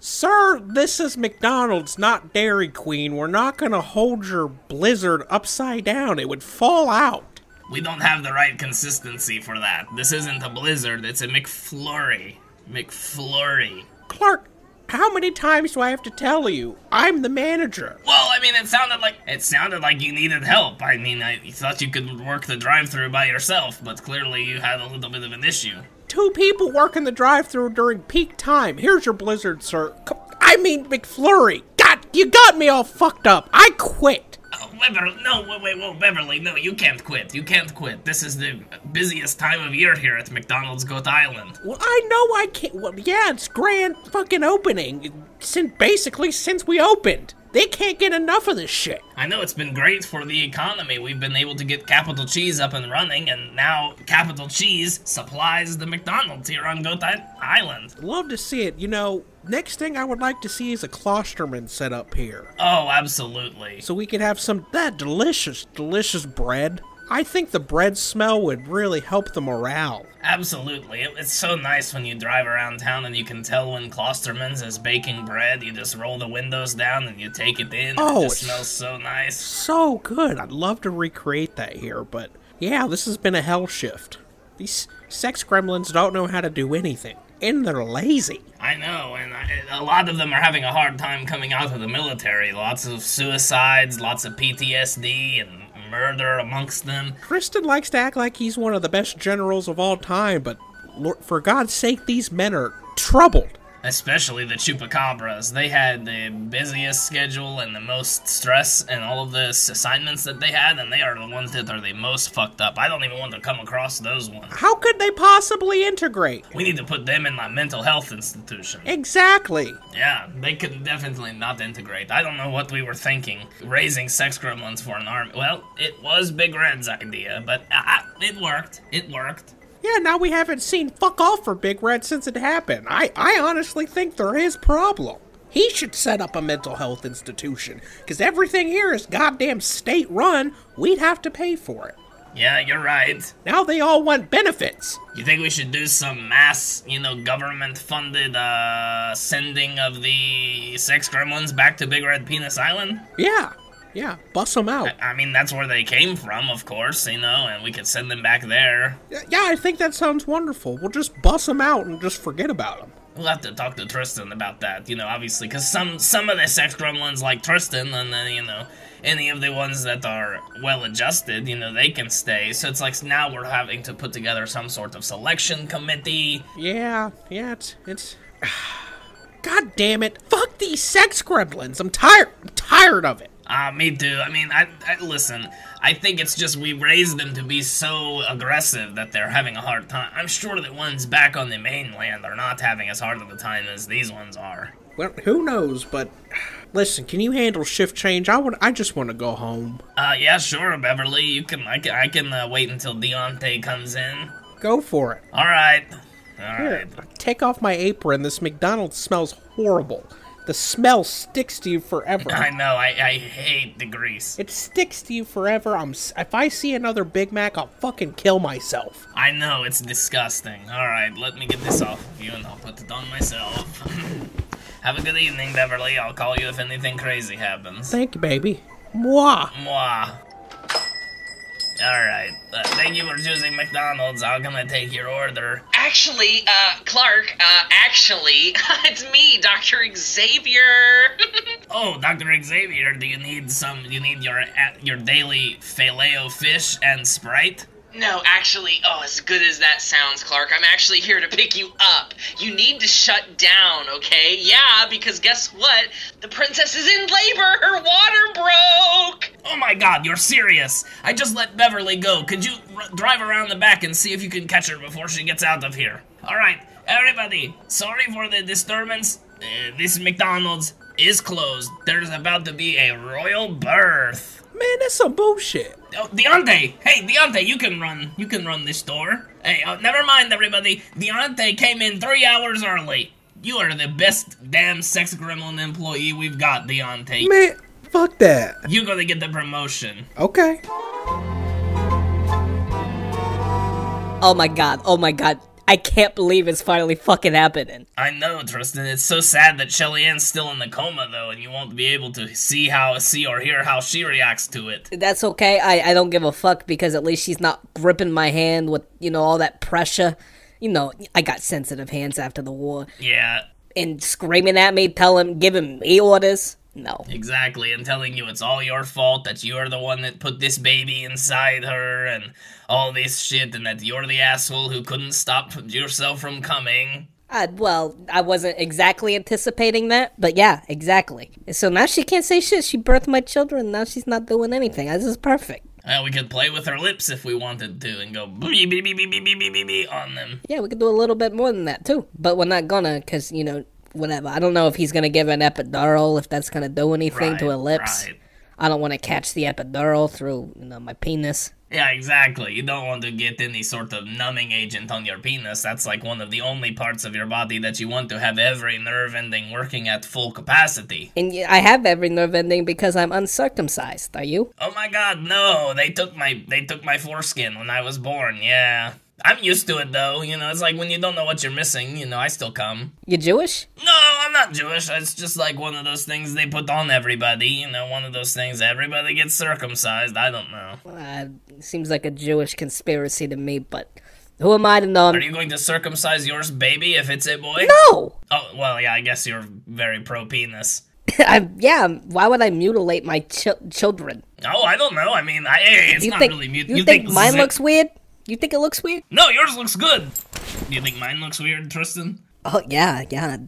Sir, this is McDonald's, not Dairy Queen. We're not gonna hold your blizzard upside down. It would fall out. We don't have the right consistency for that. This isn't a blizzard, it's a McFlurry. McFlurry. Clark, how many times do I have to tell you? I'm the manager. Well, I mean, it sounded like it sounded like you needed help. I mean, I thought you could work the drive-through by yourself, but clearly you had a little bit of an issue. Two people working the drive-through during peak time. Here's your blizzard, sir. I mean McFlurry. God, you got me all fucked up. I quit. Oh, Beverly, no, wait, wait, whoa, Beverly, no, you can't quit. You can't quit. This is the busiest time of year here at McDonald's Goat Island. Well, I know I can't. Well, yeah, it's grand fucking opening. Since basically since we opened, they can't get enough of this shit. I know it's been great for the economy. We've been able to get Capital Cheese up and running, and now Capital Cheese supplies the McDonald's here on Goat Island. Love to see it. You know, next thing I would like to see is a Klosterman set up here, Oh, absolutely. so we could have some that delicious, delicious bread. I think the bread smell would really help the morale. Absolutely. It- It's so nice when you drive around town and you can tell when Klosterman's is baking bread. You just roll the windows down and you take it in. Oh, it just smells so nice. So good. I'd love to recreate that here, but yeah, this has been a hell shift. These sex gremlins don't know how to do anything, and they're lazy. I know, and I, a lot of them are having a hard time coming out of the military. Lots of suicides, lots of PTSD, and murder amongst them. Tristan likes to act like he's one of the best generals of all time, but for God's sake, these men are troubled. Especially the chupacabras. They had the busiest schedule and the most stress and all of this assignments that they had, and they are the ones that are the most fucked up. I don't even want to come across those ones. How could they possibly integrate? We need to put them in a mental health institution. Exactly. Yeah, they could definitely not integrate. I don't know what we were thinking. Raising sex gremlins for an army. Well, it was Big Red's idea, but uh, it worked. It worked. Yeah, now we haven't seen fuck off for Big Red since it happened. I, I honestly think they're his problem. He should set up a mental health institution, because everything here is goddamn state run. We'd have to pay for it. Yeah, you're right. Now they all want benefits. You think we should do some mass, you know, government funded uh sending of the sex gremlins back to Big Red Penis Island? Yeah, yeah, bust them out. I mean, that's where they came from, of course, you know, and we could send them back there. Yeah, I think that sounds wonderful. We'll just bust them out and just forget about them. We'll have to talk to Tristan about that, you know, obviously, because some some of the sex gremlins like Tristan, and then you know, any of the ones that are well adjusted, you know, they can stay. So it's like now we're having to put together some sort of selection committee. Yeah, yeah, it's it's. God damn it! Fuck these sex gremlins! I'm tired. I'm tired of it. Ah, me too. I mean, I, I listen. I think it's just we raised them to be so aggressive that they're having a hard time. I'm sure the ones back on the mainland are not having as hard of a time as these ones are. Well, who knows? But listen, can you handle shift change? I would. I just want to go home. Uh, yeah, sure, Beverly. You can. I can. I can uh, wait until Deontay comes in. Go for it. All right. All Here, right. take off my apron. This McDonald's smells horrible. The smell sticks to you forever. I know. I, I hate the grease. It sticks to you forever. I'm. If I see another Big Mac, I'll fucking kill myself. I know it's disgusting. All right, let me get this off of you, and I'll put it on myself. Have a good evening, Beverly. I'll call you if anything crazy happens. Thank you, baby. Mwah. Mwah. Alright, uh, thank you for choosing McDonald's. I'm gonna take your order. Actually, uh, Clark, uh, actually, it's me, Dr. Xavier. Oh, Dr. Xavier, do you need some, you need your, uh, your daily filet fish and Sprite? No, actually, oh, as good as that sounds, Clark, I'm actually here to pick you up. You need to shut down, okay? Yeah, because guess what? The princess is in labor. Her water broke. Oh my god, you're serious! I just let Beverly go. Could you drive around the back and see if you can catch her before she gets out of here? Alright, everybody, sorry for the disturbance. Uh, this McDonald's is closed. There's about to be a royal birth. Man, that's some bullshit. Oh, Deontay! Hey, Deontay, you can run. You can run this store. Hey, uh, never mind, everybody. Deontay came in three hours early. You are the best damn sex gremlin employee we've got, Deontay. Man, fuck that. You're gonna get the promotion. Okay. Oh my god, oh my god. I can't believe it's finally fucking happening. I know, Tristan. It's so sad that Shelley-Ann's still in the coma, though, and you won't be able to see how, see or hear how she reacts to it. That's okay. I, I don't give a fuck because at least she's not gripping my hand with, you know, all that pressure. You know, I got sensitive hands after the war. Yeah, And screaming at me, telling, giving me orders. No. exactly. And telling you it's all your fault that you're the one that put this baby inside her and all this shit, and that you're the asshole who couldn't stop yourself from coming. Uh, well, I wasn't exactly anticipating that, but yeah, exactly. So now she can't say shit. She birthed my children. Now she's not doing anything. This is perfect. Well, we could play with her lips if we wanted to and go beep beep beep beep beep beep beep beep on them. Yeah, we could do a little bit more than that too. But we're not gonna, cause you know, whatever. I don't know if he's gonna give an epidural, if that's gonna do anything to her Right, lips. right. I don't want to catch the epidural through, you know, my penis. Yeah, exactly. You don't want to get any sort of numbing agent on your penis. That's like one of the only parts of your body that you want to have every nerve ending working at full capacity. And I have every nerve ending because I'm uncircumcised. Are you? Oh my god, no. They took my they took my foreskin when I was born. Yeah. I'm used to it though. You know, it's like when you don't know what you're missing, you know, I still come. You Jewish? No, I'm not Jewish. It's just like one of those things they put on everybody. You know, one of those things everybody gets circumcised. I don't know. Uh, seems like a Jewish conspiracy to me, but who am I to know? Are you going to circumcise yours baby if it's a boy? No! Oh, well, yeah, I guess you're very pro penis. I, yeah, why would I mutilate my ch- children? Oh, I don't know. I mean, I, hey, it's You not think really mute. you, think, mine zi- looks weird? You think it looks weird? No, yours looks good. Do you think mine looks weird, Tristan? Oh yeah, yeah.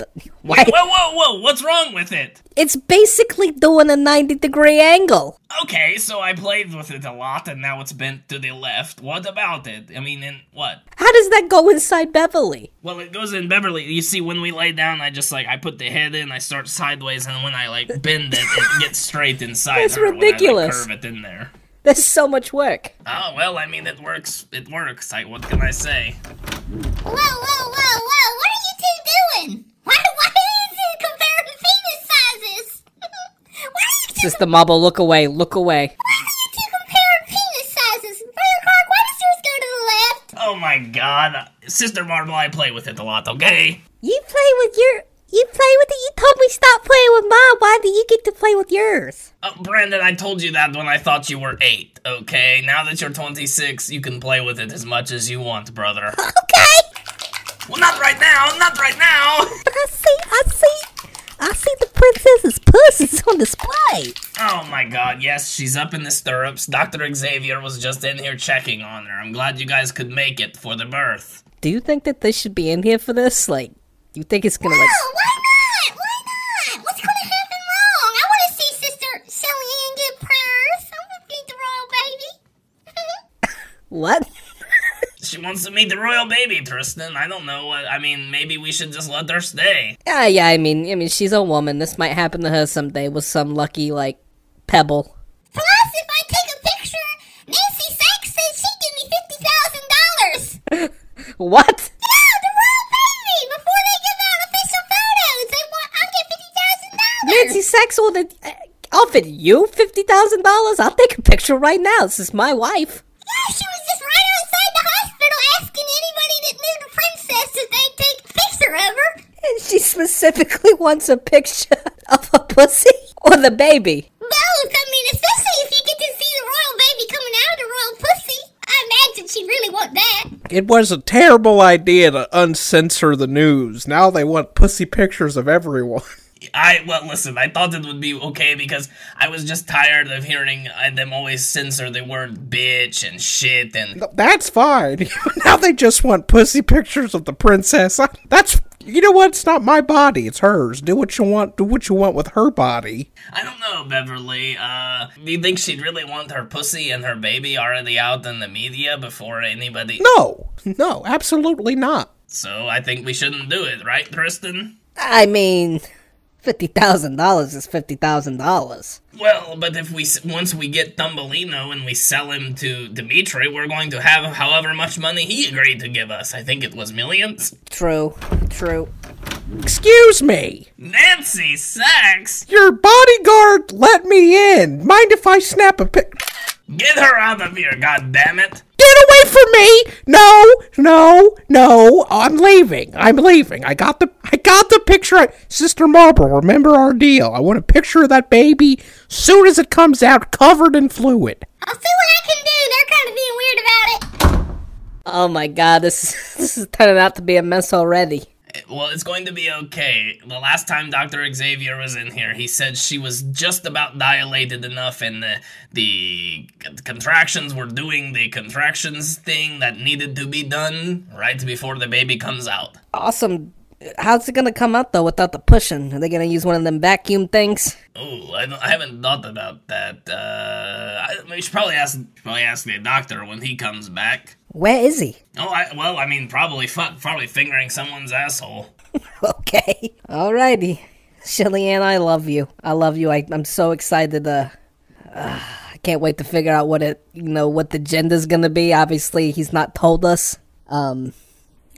Why? Whoa, whoa, whoa! What's wrong with it? It's basically doing a ninety degree angle. Okay, so I played with it a lot, and now it's bent to the left. What about it? I mean, in what? How does that go inside Beverly? Well, it goes in Beverly. You see, when we lay down, I just like I put the head in, I start sideways, and when I like bend it, it gets straight inside. That's her when I, like, ridiculous. curve it in there. That's so much work. Oh well, I mean, it works. It works. I, what can I say? Whoa, whoa, whoa, whoa! What are you two doing? Why, why are you two comparing penis sizes? why are you two, Sister Marble, look away, look away. why are you two comparing penis sizes? Brother Clark, why does yours go to the left? Oh my God, Sister Marble, I play with it a lot. Okay. You play with your. You play with it. You told me stop playing with mine. Why do you get to play with yours? Oh, Brandon, I told you that when I thought you were eight. Okay. Now that you're 26, you can play with it as much as you want, brother. Okay. well, not right now. Not right now. I see. I see. I see the princess's pussies on display. Oh my god, yes, she's up in the stirrups. Dr. Xavier was just in here checking on her. I'm glad you guys could make it for the birth. Do you think that they should be in here for this? Like, you think it's gonna like? Oh, why not? Why not? What's gonna happen wrong? I want to see Sister Shelly Ann get prayers. I want to meet the royal baby. What? She wants to meet the royal baby, Tristan. I don't know what. I mean, maybe we should just let her stay. Yeah, yeah. I mean, I mean, she's a woman. This might happen to her someday with some lucky like pebble. Plus, if I take a picture, Nancy Sachs says she'd give me fifty thousand dollars. What? Yeah, the royal baby. Before they give out official photos, they want. I'll get fifty thousand dollars. Nancy Sachs will uh, offered you fifty thousand dollars. I'll take a picture right now. This is my wife. Yeah, she was just right outside the hospital asking anybody that knew the princess that they'd take a picture of her. And she specifically wants a picture of a pussy or the baby. Both. I mean, especially if you get to see the royal baby coming out of the royal pussy. I imagine she'd really want that. It was a terrible idea to uncensor the news. Now they want pussy pictures of everyone. I well, listen. I thought it would be okay because I was just tired of hearing uh, them always censor the word bitch and shit and That's fine. now they just want pussy pictures of the princess. That's you know what? It's not my body. It's hers. Do what you want. Do what you want with her body. I don't know, Beverly. Uh, do you think she'd really want her pussy and her baby already out in the media before anybody? No, no, absolutely not. So I think we shouldn't do it, right, Tristan? I mean, fifty thousand dollars is fifty thousand dollars. Well, but if we once we get Thumbelino and we sell him to Dimitri, we're going to have however much money he agreed to give us. I think it was millions. True, true. Excuse me. Nancy Sachs, Your bodyguard let me in. Mind if I snap a pic? get her out of here, God damn it! Get away from me! No, no, no! I'm leaving. I'm leaving. I got the I got the picture. Sister Marble, remember our deal. I want a picture of that baby soon as it comes out, covered in fluid. I'll see what I can do. They're kind of being weird about it. Oh my god, this is this is turning out to be a mess already. Well, it's going to be okay. The last time Dr. Xavier was in here, he said she was just about dilated enough and the, the contractions were doing the contractions thing that needed to be done right before the baby comes out. Awesome. How's it gonna come out though without the pushing? Are they gonna use one of them vacuum things? Oh, I, I haven't thought about that. Uh, I, we should probably ask probably ask the doctor when he comes back. Where is he? Oh, I, well, I mean, probably fu- probably fingering someone's asshole. Okay. Alrighty. Shelley-Ann, I love you. I love you. I, I'm so excited. Uh, uh, I can't wait to figure out what it, you know, what the gender's gonna be. Obviously, he's not told us. Um,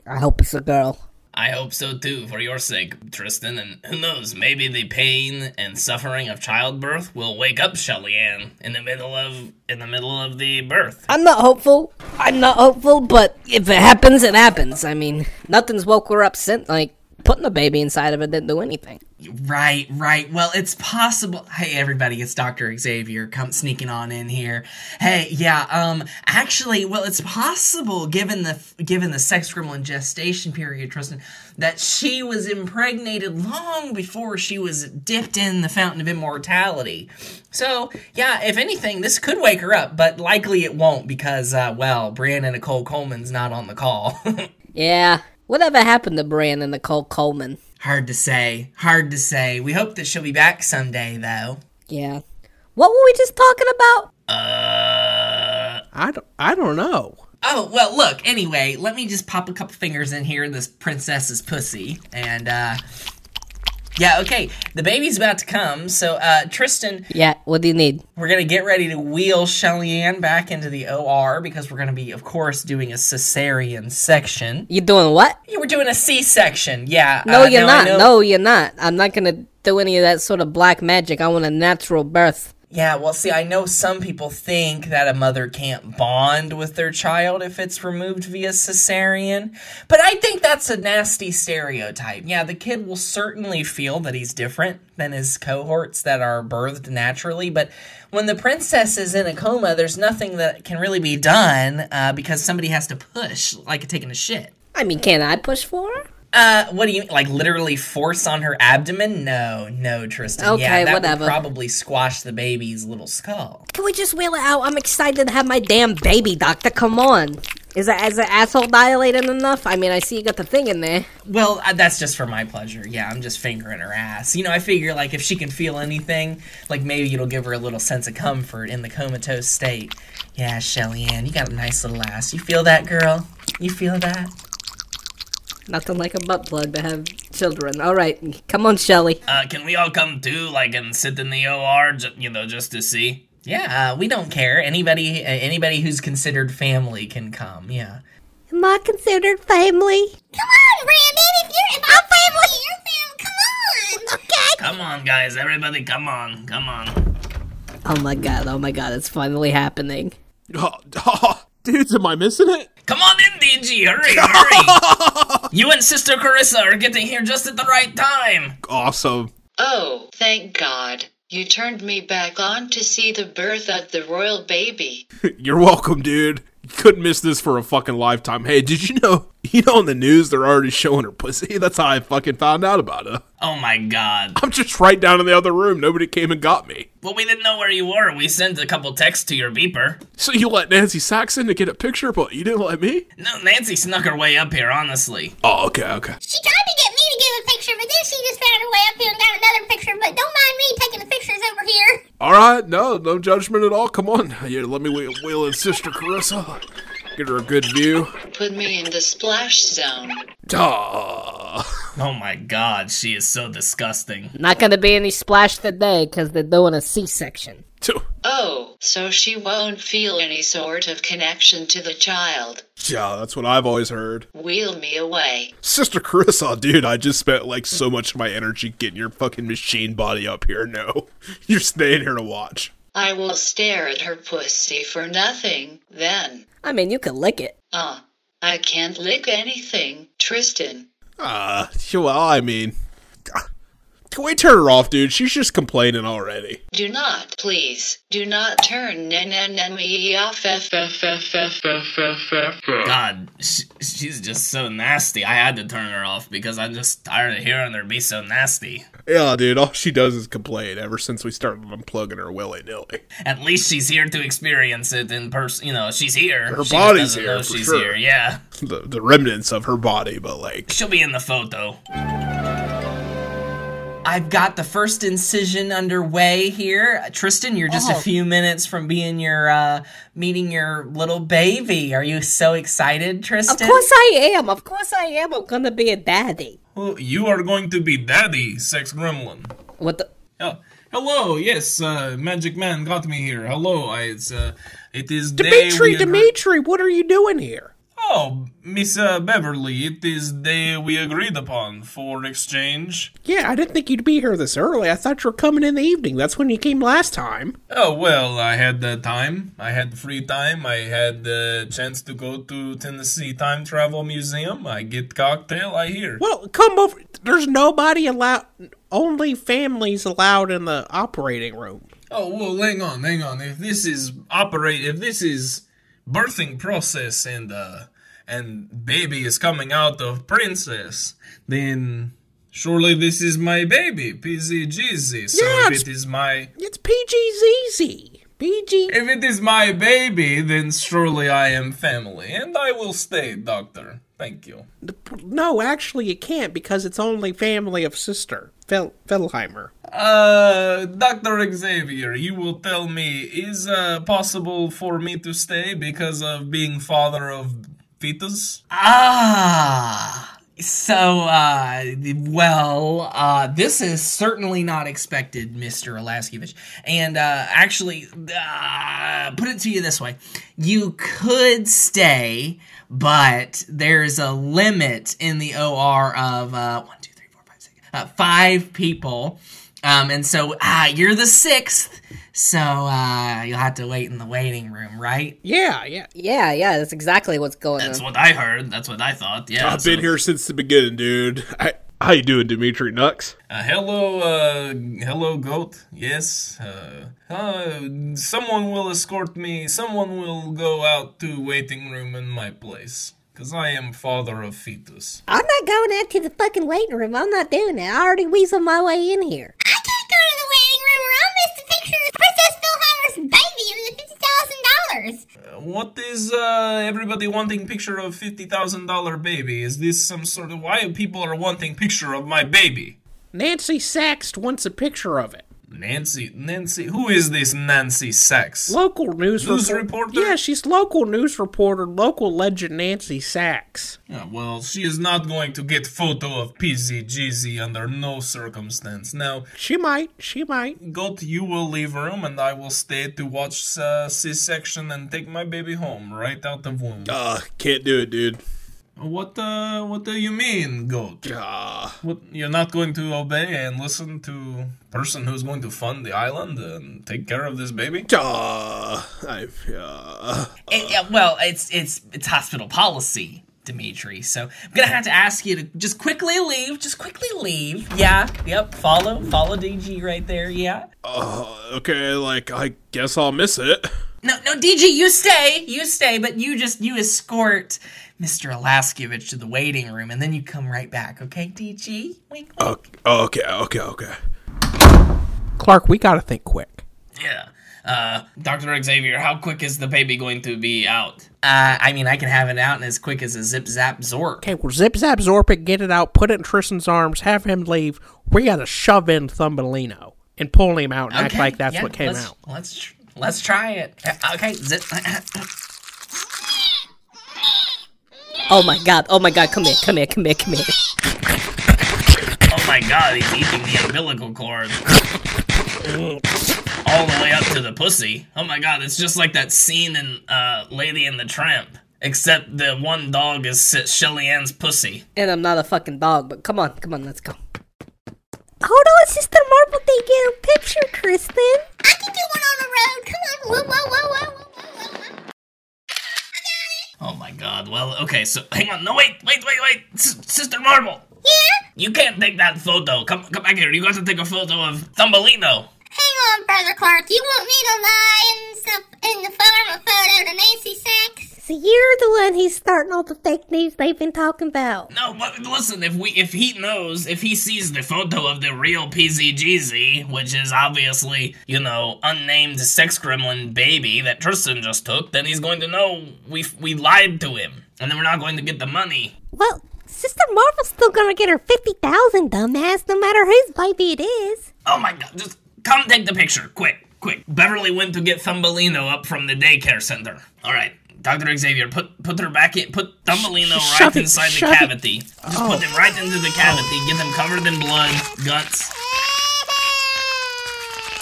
I hope it's a girl. I hope so too, for your sake, Tristan. And who knows, maybe the pain and suffering of childbirth will wake up Shelley-Ann in the middle of in the middle of the birth. I'm not hopeful. I'm not hopeful, but if it happens, it happens. I mean, nothing's woke her up since, like, putting the baby inside of it didn't do anything. Right, right. Well, it's possible. Hey, everybody, it's Dr. Xavier come sneaking on in here. Hey, yeah, um, actually, well, it's possible, given the, given the sex criminal and gestation period, Tristan, that she was impregnated long before she was dipped in the fountain of immortality. So, yeah, if anything, this could wake her up, but likely it won't because, uh, well, Brianna Nicole Coleman's not on the call. Yeah. Whatever happened to Brianna Nicole Coleman? hard to say. Hard to say. We hope that she'll be back someday, though. Yeah. What were we just talking about? Uh, I don't, I don't know. Oh, well, look, anyway, let me just pop a couple fingers in here in this princess's pussy. And, uh. Yeah, okay. The baby's about to come, so, uh, Tristan, Yeah, what do you need? we're gonna get ready to wheel Shelley-Ann back into the OR because we're gonna be, of course, doing a cesarean section. You're doing what? You were doing a C section, yeah. No, uh, you're not. No, you're not. I'm not gonna do any of that sort of black magic. I want a natural birth. Yeah, well, see, I know some people think that a mother can't bond with their child if it's removed via cesarean, but I think that's a nasty stereotype. Yeah, the kid will certainly feel that he's different than his cohorts that are birthed naturally, but when the princess is in a coma, there's nothing that can really be done uh, because somebody has to push, like taking a shit. I mean, can I push for her? Uh, what do you like? Literally force on her abdomen? No, no, Tristan. yeah, Okay, that whatever. would probably squash the baby's little skull. Can we just wheel it out? I'm excited to have my damn baby, doctor. Come on. Is that is the asshole dilated enough? I mean, I see you got the thing in there. Well, uh, that's just for my pleasure. Yeah, I'm just fingering her ass. You know, I figure like if she can feel anything, like maybe it'll give her a little sense of comfort in the comatose state. Yeah, Shelley-Ann, you got a nice little ass. You feel that, girl? You feel that? Nothing like a butt plug to have children. All right, come on, Shelley. uh, can we all come too, like, and sit in the OR, ju- you know, just to see? Yeah, uh, we don't care. Anybody, uh, anybody who's considered family can come. Yeah. Am I considered family? Come on, Brandon. If you're if I'm family, you're family. Come on. Okay. Come on, guys, everybody, come on, come on. Oh my god! Oh my god! It's finally happening. Oh, oh, dudes, am I missing it? Come on in, DG, hurry, hurry! you and Sister Carissa are getting here just at the right time. Awesome. Oh, thank God. You turned me back on to see the birth of the royal baby. You're welcome, dude. You couldn't miss this for a fucking lifetime. Hey, did you know? You know, in the news they're already showing her pussy. That's how I fucking found out about her. Oh my god. I'm just right down in the other room. Nobody came and got me. Well, we didn't know where you were. We sent a couple texts to your beeper. So you let Nancy Saxon to get a picture, but you didn't let me? No, Nancy snuck her way up here, honestly. Oh, okay, okay. She tried to get me to give a picture, but then she just found her way up here and got another picture. But don't mind me taking the pictures over here. All right, no, no judgment at all. Come on, Yeah, let me wheel, wheel in Sister Carissa. Get her a good view. Put me in the splash zone. Duh. Oh my god, she is so disgusting. Not gonna be any splash today because they're doing a C-section. Oh, so she won't feel any sort of connection to the child. Yeah, that's what I've always heard. Wheel me away. Sister Carissa, dude, I just spent like so much of my energy getting your fucking machine body up here. No, you're staying here to watch. I will stare at her pussy for nothing, then. I mean, you can lick it. Uh, I can't lick anything, Tristan. Ah, Uh, well, I mean, can we turn her off, dude? She's just complaining already. Do not, please, do not turn na na na me off. F F F F F F F. God, sh- she's just so nasty. I had to turn her off because I'm just tired of hearing her be so nasty. Yeah, dude, all she does is complain ever since we started unplugging her willy nilly. At least she's here to experience it in person. You know, she's here. Her She just body's doesn't here, know for she's sure. here. Yeah, The, the remnants of her body, but like, she'll be in the photo. I've got the first incision underway here. Tristan, you're just a Oh. few minutes from being your uh meeting your little baby. Are you so excited, Tristan? Of course I am. Of course I am. I'm gonna be a daddy. Well, you are going to be daddy, sex gremlin. What the? Oh, hello, yes, uh, Magic Man got me here. Hello, I, it's, uh, it is day Dimitri, we Dimitri, what are you doing here? Oh, Miss uh, Beverly, it is day we agreed upon for exchange. Yeah, I didn't think you'd be here this early. I thought you were coming in the evening. That's when you came last time. Oh, well, I had the time. I had free time. I had the chance to go to Tennessee Time Travel Museum. I get cocktail, I hear. Well, come over. There's nobody allowed. Only families allowed in the operating room. Oh, well, hang on, hang on. If this is operate, if this is birthing process and, uh, and baby is coming out of princess, then surely this is my baby, PZ Jeezy. So Yeah, if it is my, It's PGZZ. PG. if it is my baby, then surely I am family, and I will stay, doctor. Thank you. No, actually, you can't because it's only family of sister Fel- Felheimer. Uh, Dr. Xavier, you will tell me, is uh possible for me to stay because of being father of Ah. So, uh, well, uh, this is certainly not expected, Mr. Elyashkevich. And, uh, actually, uh, put it to you this way. You could stay, but there's a limit in the OR of, uh, one, two, three, four, five, six, uh, five people. Um, and so, ah, you're the sixth. So, uh, you'll have to wait in the waiting room, right? Yeah, yeah. Yeah, yeah. That's exactly what's going That's on. That's what I heard. That's what I thought. Yeah. I've so- been here since the beginning, dude. I, how you doing, Dimitri Nux? Uh, hello, uh, hello, goat. Yes. Uh, uh, someone will escort me. Someone will go out to waiting room in my place. Cause I am father of fetus. I'm not going out to the fucking waiting room. I'm not doing that. I already weaseled my way in here. I can't go to the waiting room or I'll miss the picture of Princess Philheimer's baby of the fifty thousand dollars. Uh, what is uh, everybody wanting picture of fifty thousand dollar baby? Is this some sort of why people are wanting picture of my baby? Nancy Sachs wants a picture of it. Nancy, Nancy, who is this Nancy Sachs? Local news, News report- reporter? Yeah, she's local news reporter, local legend Nancy Sachs. Yeah, well, she is not going to get photo of PZGZ under no circumstance. Now, She might. She might. Goat, you will leave room, and I will stay to watch uh, C-section and take my baby home, right out of womb. Uh, can't do it, dude. What, uh, what do you mean, Goat? Uh, What, you're not going to obey and listen to person who's going to fund the island and take care of this baby? uh, I, uh, It- yeah, well, it's it's it's hospital policy, Dimitri. So I'm gonna have to ask you to just quickly leave. Just quickly leave. Yeah. Yep. Follow. Follow DG right there. Yeah. okay, like, I guess I'll miss it. No, no, DG, you stay. You stay, but you just you escort Mr. Elyashkevich to the waiting room, and then you come right back. Okay, DG. Wink, wink. Okay, okay, okay, okay. Clark, we gotta think quick. Yeah. Uh, Dr. Xavier, how quick is the baby going to be out? Uh, I mean, I can have it out in as quick as a zip zap zork. Okay, well, zip zap zorp it, get it out, put it in Tristan's arms, have him leave. We gotta shove in Thumbelino and pull him out and act like that's yeah, what came let's, out. Let's tr- let's try it. Okay, zip. Oh my god. Oh my god. Come here. Come here. Come here. Come here. Oh my god, he's eating the umbilical cord. All the way up to the pussy. Oh my god, it's just like that scene in uh, Lady and the Tramp. Except the one dog is Shelley-Ann's pussy. And I'm not a fucking dog, but come on. Come on. Let's go. Hold on, Sister Marble, they get a picture, Tristan. I can get one on the road. Come on. Whoa, whoa, whoa, whoa. Oh my god. Well, okay, so hang on. No, wait, wait, wait, wait. S- Sister Marble. Yeah? You can't take that photo. Come, come back here. You got to take a photo of Thumbelino. Hang on, Brother Clark. You want me to lie and stuff in the farm of photo to Nancy Sachs? So you're the one who's starting all the fake news they've been talking about. No, but listen. If we, if he knows, if he sees the photo of the real PZGZ, which is obviously, you know, unnamed sex gremlin baby that Tristan just took, then he's going to know we we lied to him, and then we're not going to get the money. Well, Sister Marble's still gonna get her 50,000, dumbass, no matter whose baby it is. Oh my god, just come take the picture, quick, quick. Beverly went to get Thumbelino up from the daycare center. Alright, Dr. Xavier, put put her back in, put Thumbelino Sh- right shove it, inside the shove it. cavity. Just put him right into the cavity, get him covered in blood, guts.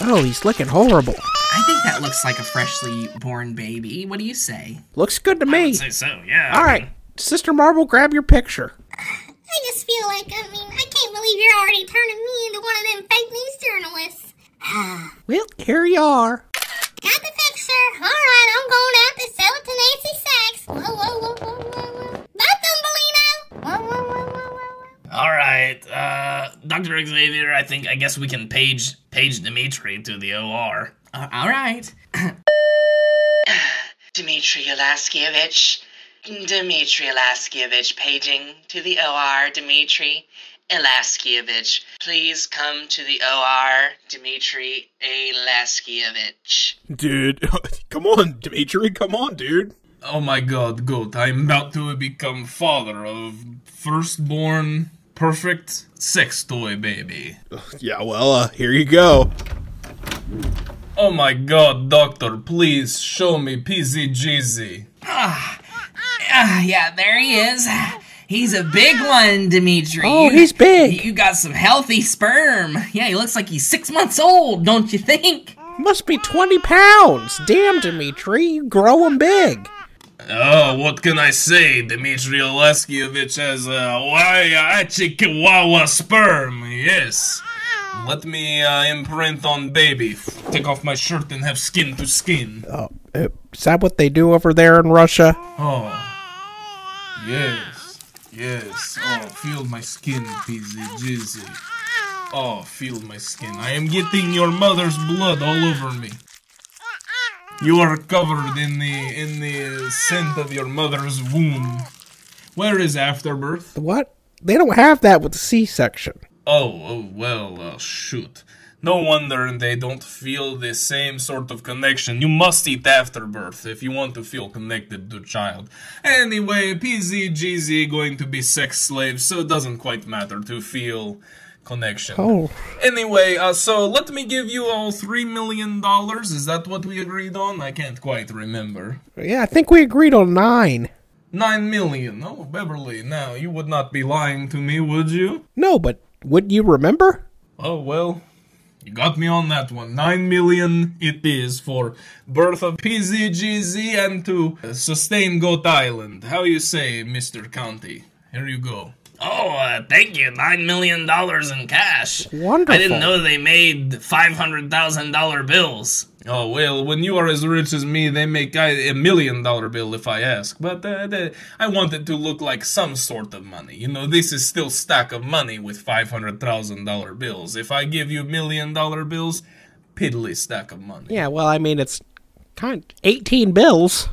Oh, he's looking horrible. I think that looks like a freshly born baby. What do you say? Looks good to I me. would say so, yeah. All right, Sister Marble, grab your picture. I just feel like, I mean, I can't believe you're already turning me into one of them fake news journalists. Well, here you are. Got the picture. All right, I'm going out to sell it to Nancy Sachs. Whoa, whoa, whoa, whoa, whoa, whoa. Bye, Thumbelino. Whoa, whoa, whoa, whoa, whoa, whoa. All right, uh, Dr. Xavier, I think, I guess we can page, page Dimitri to the OR. Uh, all right. Dimitri Elyashkevich. Dimitri Elyashkevich paging to the OR. Dimitri Elyashkevich. Please come to the OR. Dmitri Elyashkevich. Dude, come on, Dmitri, come on, dude. Oh my god, Goat, I'm about to become father of firstborn perfect sex toy baby. Yeah, well, uh, here you go. Oh my god, doctor, please show me PZGZ. Ah, yeah, there he is. He's a big one, Dimitri. Oh, You- he's big. You got some healthy sperm. Yeah, he looks like he's six months old, don't you think? Must be 20 pounds. Damn, Dimitri, you growing big. Oh, what can I say? Dimitri Elyashkevich has a Waya Chihuahua sperm, yes. Let me uh, imprint on baby. Take off my shirt and have skin to skin. Oh, uh, is that what they do over there in Russia? Oh. Yes. Yes. Oh, feel my skin, Pizzy Jizzy. Oh, feel my skin. I am getting your mother's blood all over me. You are covered in the in the scent of your mother's womb. Where is afterbirth? What? They don't have that with the C-section. Oh, oh well, uh, shoot. No wonder they don't feel the same sort of connection. You must eat after birth if you want to feel connected to child. Anyway, PZGZ going to be sex slaves, so it doesn't quite matter to feel connection. Oh, Anyway, uh, so let me give you all three million dollars. Is that what we agreed on? I can't quite remember. yeah, I think we agreed on nine. Nine million. Oh, Beverly, now you would not be lying to me, would you? No, but would you remember? Oh well, you got me on that one. Nine million it is for birth of PZGZ and to sustain Goat Island. How you say, Mr. County? Here you go. Oh, uh, thank you. Nine million dollars in cash. Wonderful. I didn't know they made five hundred thousand dollar bills. Oh well, when you are as rich as me, they make a million dollar bill if I ask. But uh, the- I want it to look like some sort of money. You know, this is still stack of money with five hundred thousand dollar bills. If I give you million dollar bills, piddly stack of money. Yeah, well, I mean, it's kind of 18 bills.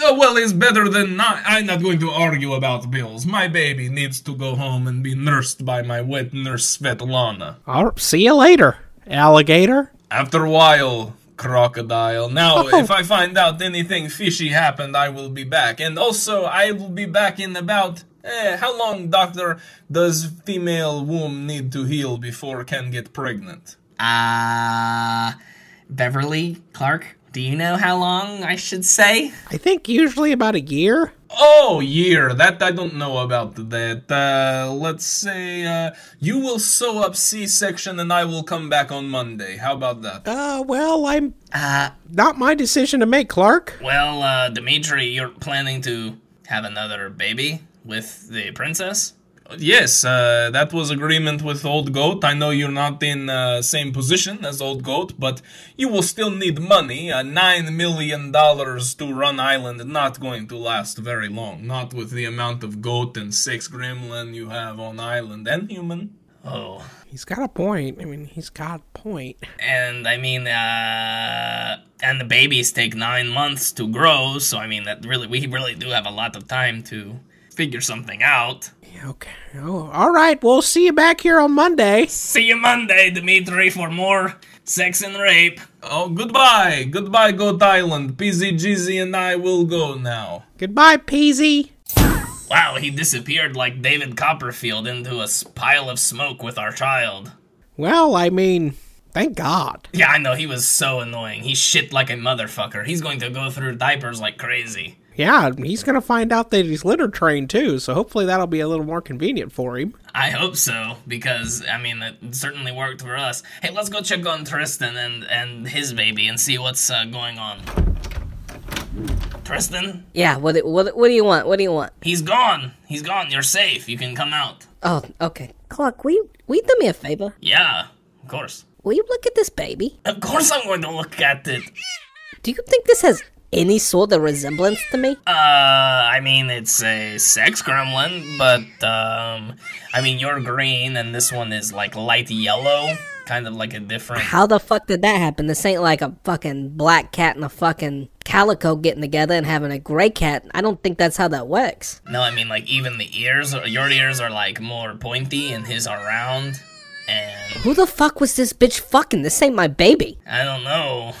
Oh, well, it's better than not. I'm not going to argue about bills. My baby needs to go home and be nursed by my wet nurse Svetlana. I'll see you later, alligator. After a while, crocodile. Now, Oh. if I find out anything fishy happened, I will be back. And also, I will be back in about. Eh, how long, doctor, does female womb need to heal before can get pregnant? Uh, Beverly, Clark, do you know how long I should say? I think usually about a year. Oh, year. That I don't know about that. Uh, let's say uh, you will sew up C-section and I will come back on Monday. How about that? Uh, well, I'm Uh, not my decision to make, Clark. Well, uh, Dimitri, you're planning to have another baby with the princess? Yes, uh, that was agreement with Old Goat. I know you're not in uh, same position as Old Goat, but you will still need money. Uh, Nine million dollars to run island not going to last very long. Not with the amount of goat and six gremlin you have on island and human. Oh. He's got a point. I mean, he's got a point. And I mean, uh, and the babies take nine months to grow, so I mean, that really, we really do have a lot of time to figure something out. Okay. Oh, all right. We'll see you back here on Monday. See you Monday, Dimitri, for more sex and rape. Oh, goodbye. Goodbye, Goat Island. PZ, GZ, and I will go now. Goodbye, Peasy. Wow, he disappeared like David Copperfield into a pile of smoke with our child. Well, I mean, thank God. Yeah, I know, he was so annoying. He shit like a motherfucker. He's going to go through diapers like crazy. Yeah, he's gonna find out that he's litter trained too, so hopefully that'll be a little more convenient for him. I hope so, because I mean it certainly worked for us. Hey, let's go check on Tristan and and his baby and see what's uh, going on. Tristan, Yeah, what, what, what do you want? What do you want? he's gone. He's gone. You're safe. You can come out. Oh, okay. Clark, will you, will you do me a favor? Yeah, of course. Will you look at this baby? Of course, I'm going to look at it. Do you think this has any sort of resemblance to me? Uh, I mean, it's a sex gremlin, but um, I mean, you're green and this one is like light yellow, kind of like a different. How the fuck did that happen? This ain't like a fucking black cat and a fucking calico getting together and having a gray cat. I don't think that's how that works. No, I mean like even the ears. Your ears are like more pointy, and his are round. And Who the fuck was this bitch fucking? This ain't my baby. I don't know.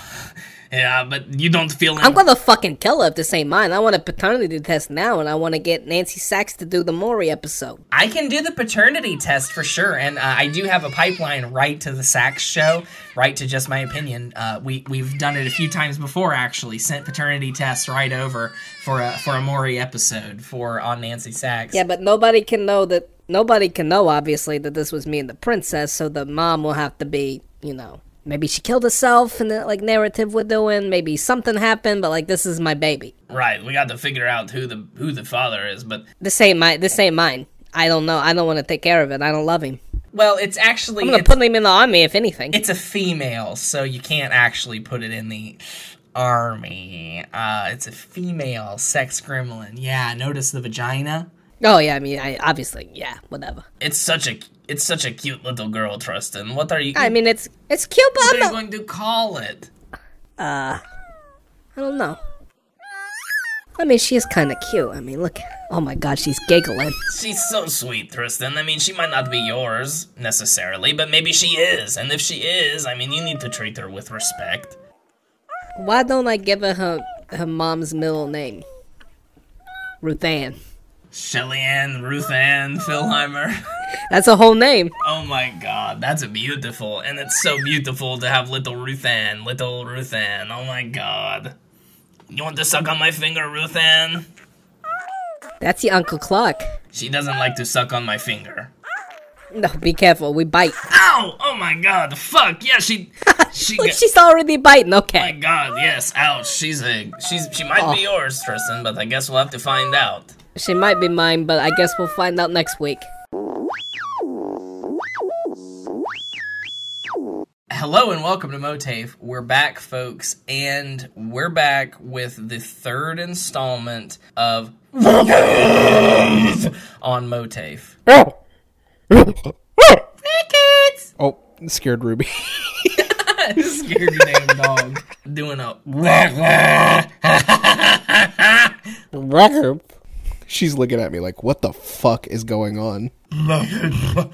Yeah, but you don't feel. I'm gonna fucking kill her if this ain't mine. I want a paternity test now, and I want to get Nancy Sachs to do the Maury episode. I can do the paternity test for sure, and uh, I do have a pipeline right to the Sachs show, right to just my opinion. Uh, we we've done it a few times before, actually. Sent paternity tests right over for a for a Maury episode for on Nancy Sachs. Yeah, but nobody can know that. Nobody can know, obviously, that this was me and the princess. So the mom will have to be, you know, maybe she killed herself in the like narrative we're doing. Maybe something happened, but like this is my baby. Right, we got to figure out who the who the father is, but This ain't my. This ain't mine. I don't know. I don't want to take care of it. I don't love him. Well, it's actually I'm gonna it's, put him in the army if anything. it's a female, so you can't actually put it in the army. Uh, it's a female sex gremlin. Yeah, notice the vagina. Oh yeah, I mean, I obviously, yeah, whatever. it's such a it's such a cute little girl, Tristan. What are you? I mean, it's it's cute, but what I'm are you going to call it? Uh, I don't know. I mean, she is kind of cute. I mean, look. Oh my god, she's giggling. She's so sweet, Tristan. I mean, she might not be yours necessarily, but maybe she is. And if she is, I mean, you need to treat her with respect. Why don't I give her her, her mom's middle name? Ruth Ann. Shelley-Ann, Ruth Ann, Philheimer. That's a whole name. Oh my god, that's beautiful. And it's so beautiful to have little Ruth Ann, little Ruth Ann. Oh my god. You want to suck on my finger, Ruth Ann? That's your Uncle Clark. She doesn't like to suck on my finger. No, be careful. We bite. Ow! Oh my god, fuck. Yeah, she she Look, she's already biting. Okay. My god, yes, ouch. She's a she's she might be oh. yours, Tristan, but I guess we'll have to find out. She might be mine, but I guess we'll find out next week. Hello and welcome to MOATAIF. We're back, folks, and we're back with the third installment of on MOATAIF. Oh, Oh, scared Ruby. Scared your damn dog. Doing a She's looking at me like, what the fuck is going on?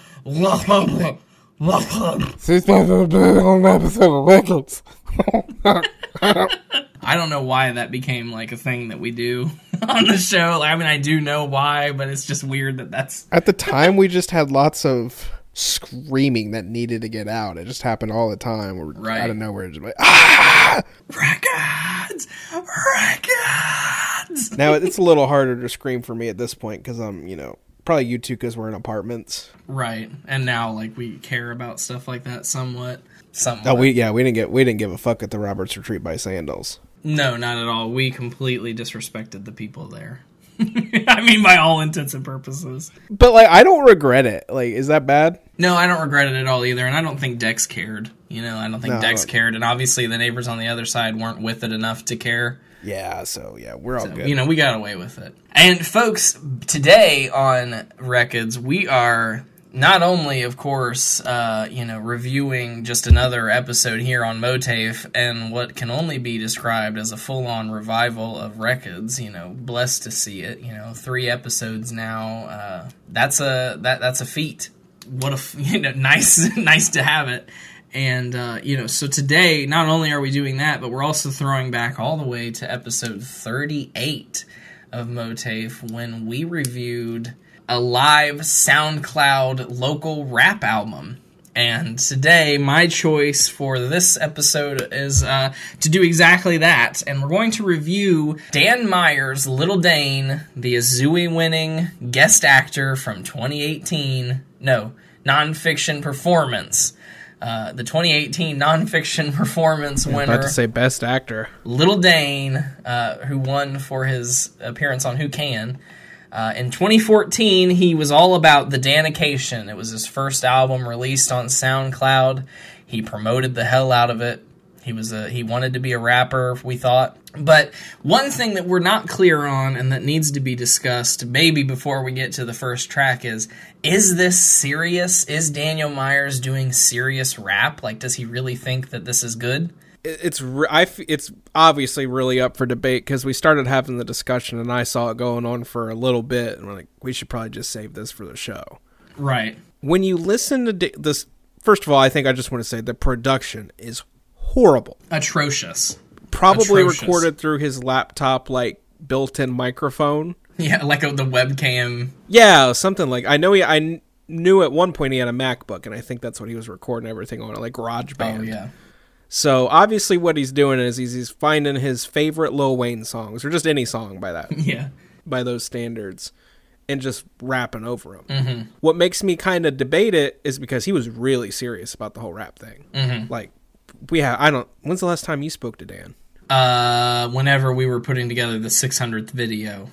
I don't know why that became like a thing that we do on the show. I mean, I do know why, but it's just weird that that's At the time, we just had lots of screaming that needed to get out. It just happened all the time. We're Right. out of nowhere, just like, ah! records, records. Now it's a little harder to scream for me at this point because I'm, you know, probably you two because we're in apartments. Right, and now like we care about stuff like that somewhat. Somewhat. Oh, we yeah, we didn't get we didn't give a fuck at the Roberts Retreat by Sandals. No, not at all. We completely disrespected the people there. I mean, by all intents and purposes. But like, I don't regret it. Like, is that bad? No, I don't regret it at all either, and I don't think Dex cared. You know, I don't think No, Dex cared, and obviously the neighbors on the other side weren't with it enough to care. Yeah. So yeah, we're all So, good. you know, we got away with it. And folks, today on Records, we are not only, of course, uh, you know, reviewing just another episode here on MOATAIF and what can only be described as a full-on revival of Records. You know, blessed to see it. You know, three episodes now. Uh, that's a that that's a feat. What a f- you know, nice nice to have it. And, uh, you know, so today, not only are we doing that, but we're also throwing back all the way to episode 38 of MOATAIF when we reviewed a live SoundCloud local rap album. And today, my choice for this episode is uh, to do exactly that. And we're going to review Dan Myers' Lil' Dayne, the Azui winning guest actor from 2018. No, nonfiction performance. Uh, the 2018 nonfiction performance winner. About to say best actor. Lil' Dayne, uh, who won for his appearance on Who Can. Uh, in 2014, he was all about the Danication. It was his first album released on SoundCloud. He promoted the hell out of it. He was a he wanted to be a rapper, we thought. But one thing that we're not clear on and that needs to be discussed maybe before we get to the first track is is this serious? Is Daniel Myers doing serious rap? Like does he really think that this is good? It's re- I f- it's obviously really up for debate because we started having the discussion and I saw it going on for a little bit and we're like we should probably just save this for the show. Right. When you listen to this, first of all, I think I just want to say the production is horrible. Atrocious. Probably Atrocious. recorded through his laptop like built-in microphone. Yeah, like a, the webcam. Yeah, something like I know he. I knew at one point he had a MacBook, and I think that's what he was recording everything on, like GarageBand. Oh yeah. So obviously, what he's doing is he's, he's finding his favorite Lil Wayne songs, or just any song by that Yeah. by those standards, and just rapping over them. Mm-hmm. What makes me kind of debate it is because he was really serious about the whole rap thing. Mm-hmm. Like we have, I don't. When's the last time you spoke to Dan? Uh, whenever we were putting together the 600th video,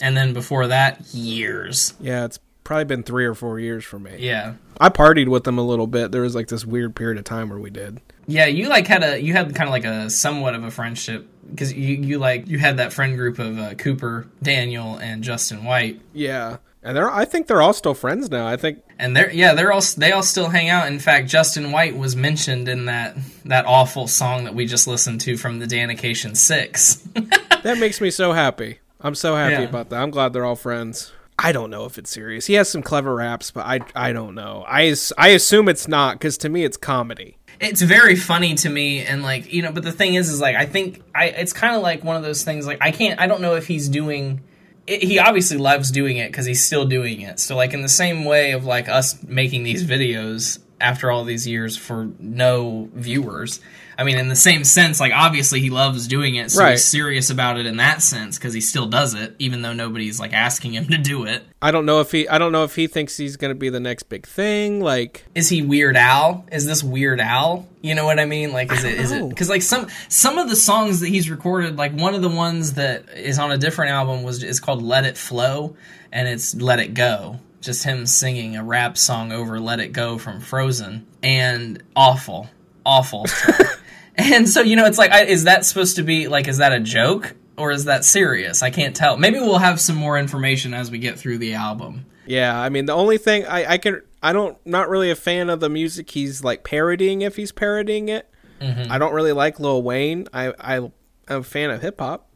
and then before that, years. Yeah, it's probably been three or four years for me. Yeah. I partied with them a little bit. There was like this weird period of time where we did. Yeah, you like had a you had kind of like a somewhat of a friendship because you you like you had that friend group of uh, Cooper, Daniel, and Justin White, Yeah, and they're. I think they're all still friends now. I think and they're yeah they're all they all still hang out. In fact, Justin White was mentioned in that that awful song that we just listened to from the Danication Six. that makes me so happy. I'm so happy Yeah. about that. I'm glad they're all friends. I don't know if it's serious. He has some clever raps, but I I don't know. I I assume it's not because to me it's comedy. it's very funny to me and like you know but the thing is is like i think i it's kind of like one of those things like i can't i don't know if he's doing it, he obviously loves doing it because he's still doing it. So like in the same way of like us making these videos after all these years for no viewers i mean in the same sense like obviously he loves doing it so Right. he's serious about it in that sense because he still does it even though nobody's like asking him to do it I don't know if he I don't know if he thinks he's gonna be the next big thing. Like is he Weird Al? Is this Weird Al? You know what I mean? Like, is it is it because like some some of the songs that he's recorded, like one of the ones that is on a different album was is called Let It Flow, and it's Let It Go. Just him singing a rap song over Let It Go from Frozen, and awful, awful. and so you know, it's like, I, is that supposed to be like, is that a joke? Or is that serious? I can't tell. Maybe we'll have some more information as we get through the album. yeah, I mean the only thing I I can I don't not really a fan of the music he's like parodying if he's parodying it. Mm-hmm. I don't really like Lil Wayne. I I I'm a fan of hip hop,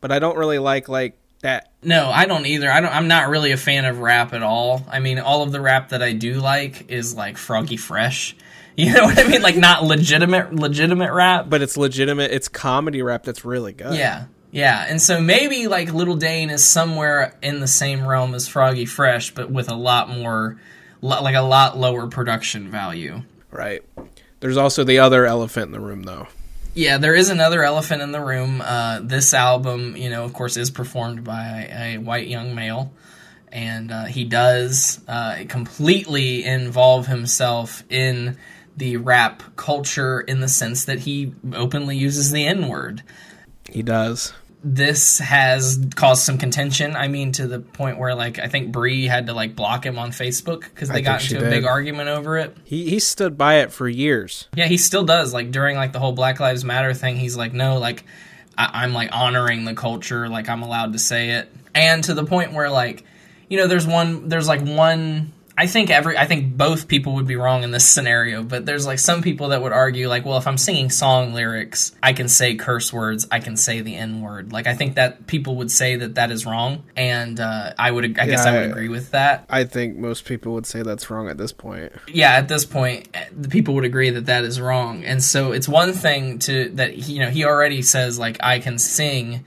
but I don't really like like that No, I don't either. I don't. I'm not really a fan of rap at all. I mean, all of the rap that I do like is like Froggy Fresh. You know what I mean? Like not legitimate, legitimate rap. but it's legitimate. It's comedy rap that's really good. Yeah, yeah. And so maybe like Lil' Dayne is somewhere in the same realm as Froggy Fresh, but with a lot more, like a lot lower production value. Right. There's also the other elephant in the room, though. Yeah, there is another elephant in the room. Uh, this album, you know, of course, is performed by a white young male, and uh, he does uh, completely involve himself in the rap culture in the sense that he openly uses the N word. He does. this has caused some contention. I mean, to the point where like I think Bree had to like block him on Facebook because they I got into a big argument over it. He he stood by it for years. Yeah, he still does. Like during like the whole Black Lives Matter thing, he's like, no, like I- I'm like honoring the culture, like I'm allowed to say it, and to the point where like, you know, there's one, there's like one. I think every, I think both people would be wrong in this scenario, but there's like some people that would argue like, well, if I'm singing song lyrics, I can say curse words, I can say the N word. Like I think that people would say that that is wrong, and uh, I would, I guess I would I- agree with that. I think most people would say that's wrong at this point. yeah at this point the people would agree that that is wrong and so it's one thing to that he- you know he already says like i can sing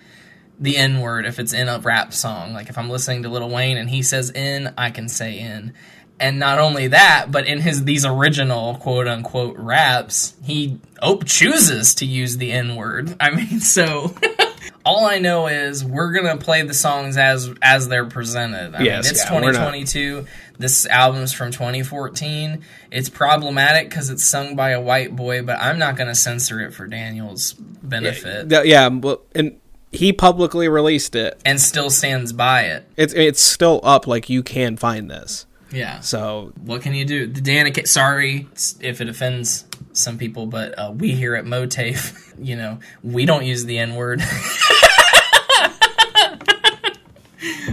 the n word if it's in a rap song like if i'm listening to Lil wayne and he says n i can say n and not only that but in his these original quote unquote raps he oh, chooses to use the n word i mean so all i know is we're gonna play the songs as as they're presented i Yes, mean it's yeah, 2022 this album's from 2014 it's problematic because it's sung by a white boy but i'm not gonna censor it for daniel's benefit Yeah, yeah, well, and he publicly released it. and still stands by it It's it's still up. Like you can find this. Yeah So what can you do the danica sorry if it offends some people but uh, we here at MOATAIF you know we don't use the n-word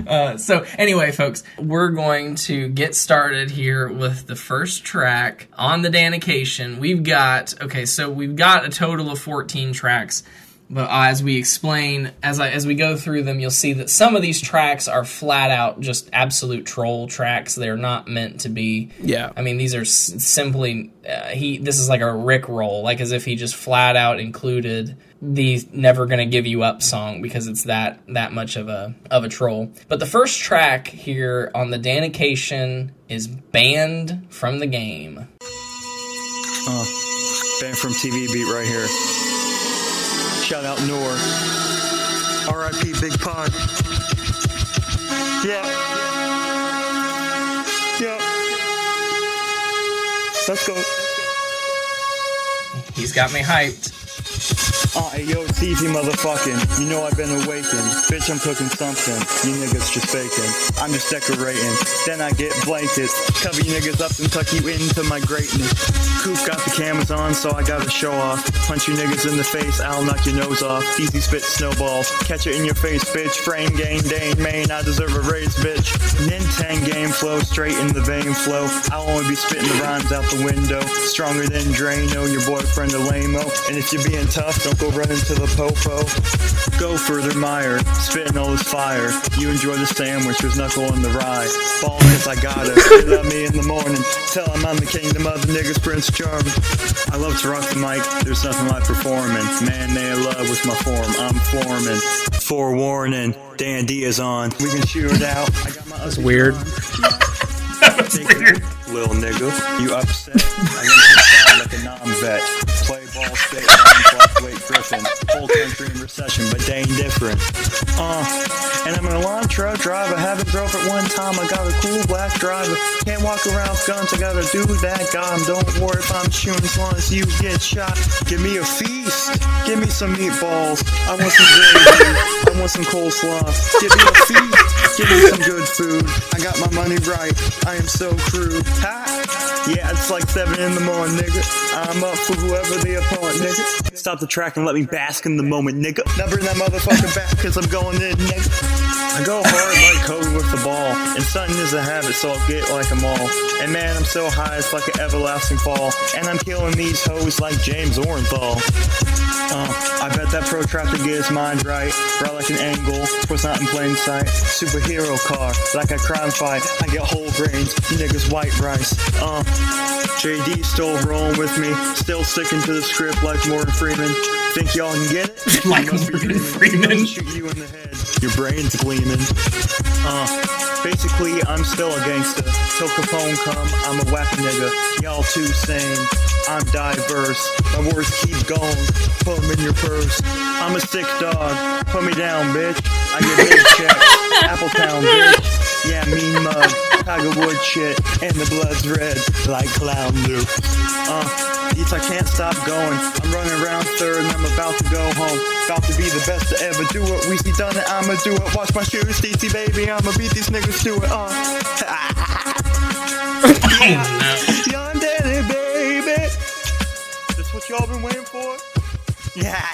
Uh, so anyway, folks, we're going to get started here with the first track on the Danication. We've got okay, so we've got a total of 14 tracks. But uh, as we explain, as I, as we go through them, you'll see that some of these tracks are flat out just absolute troll tracks. They're not meant to be. Yeah. I mean, these are s- simply uh, he. This is like a Rick roll, like as if he just flat out included the "Never Gonna Give You Up" song because it's that that much of a of a troll. But the first track here on the Danication is banned from the game. Uh, band from TV beat right here. Shout out Noor. R.I.P. Big Pun. Yeah. Yeah. Let's go. He's got me hyped. Hey, yo, it's easy, motherfucking. You know I've been awakened. Bitch, I'm cooking something. You niggas just faking. I'm just decorating. Then I get blankets. Cover you niggas up and tuck you into my greatness. Coop got the cameras on, so I gotta show off. Punch you niggas in the face, I'll knock your nose off. Easy spit snowballs. Catch it in your face, bitch. Frame game, Dane, Main. I deserve a raise, bitch. Nintendo game flow, straight in the vein flow. I'll only be spitting the rhymes out the window. Stronger than Drano, your boyfriend a lame-o. And if you're being tough, don't go running to the popo. Go further, Meyer. Spitting all this fire. You enjoy the sandwich with knuckle in the rye. Ball cause I got it. They love me in the morning. Tell 'em I'm the kingdom of the niggas, Prince Charming. I love to rock the mic. There's nothing like performing. Man, they in love with my form. I'm forming. Forewarning. Dan D is on. We can shoot it out. I got my it's weird. That's weird. Little nigga, you upset? A non-vet. Play ball, spit, non Griffin. Whole country in recession, but they ain't different. Uh, and I'm an Elantra driver. Haven't drove at one time. I got a cool black driver. Can't walk around with guns. I gotta do that. God, don't worry if I'm shooting as long as you get shot. Give me a feast. Give me some meatballs. I want some gravy. I want some coleslaw. Give me a feast. Give me some good food. I got my money right. I am so crude. Ha! Yeah, it's like 7 in the morning, nigga. I'm up for whoever the opponent, nigga. Stop the track and let me bask in the moment, nigga. Now bring that motherfucker back, cause I'm going in, nigga. I go hard like Kobe with the ball, and something is a habit, so I'll get like like 'em all. And man, I'm so high, it's like an everlasting fall. And I'm killing these hoes like James Orenthal. Uh, I bet that protractor gets his mind right. Right like an angle, was not in plain sight. Superhero car, like a crime fight. I get whole grains, niggas white rice. Uh, JD still rolling with me, still sticking to the script like Morgan Freeman. Think y'all can get it? Like Morgan. Freeman. Shoot you in the head, your brain's gleaming. Uh, basically, I'm still a gangster. Till Capone come, I'm a whack nigga. Y'all too same. I'm diverse. My words keep going. Put 'em in your purse. I'm a sick dog. Put me down, bitch. I get big checks. Appletown, bitch. Yeah, mean mug. Tiger Wood shit. And the blood's red like clown do. Uh, you I can't stop going. I'm running around third and I'm about to go home. About to be the best to ever do it. We see done it, I'ma do it. Watch my shoes, DC baby, I'ma beat these niggas to it. Uh. Young Daddy, baby. That's what y'all been waiting for? Yeah.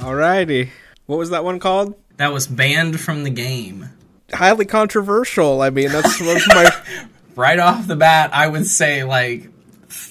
Alrighty. What was that one called? That was banned from the game. Highly controversial. I mean, that's my. Right off the bat, I would say like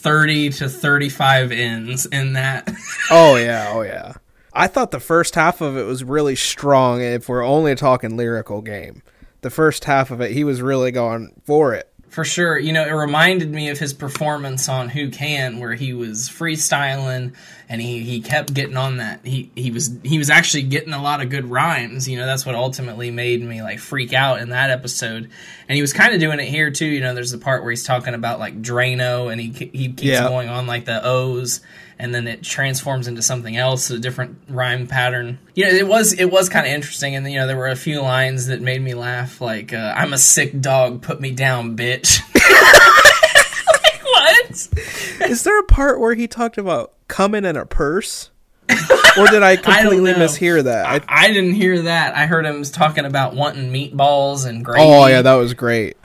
30 to 35 ins in that. Oh yeah, oh yeah. I thought the first half of it was really strong. If we're only talking lyrical game, the first half of it, he was really going for it. For sure. You know, it reminded me of his performance on Who Can where he was freestyling and he, he kept getting on that. He he was he was actually getting a lot of good rhymes. You know, that's what ultimately made me like freak out in that episode. And he was kind of doing it here too. You know, there's the part where he's talking about like Drano and he he keeps Yeah. going on like the O's and then it transforms into something else, a different rhyme pattern. You know, it was it was kind of interesting, and you know there were a few lines that made me laugh, like uh, "I'm a sick dog, put me down, bitch." like what? Is there a part where he talked about coming in a purse? or did I I completely know. mishear that? I, I didn't hear that. I heard him talking about wanting meatballs and gravy. oh yeah, that was great.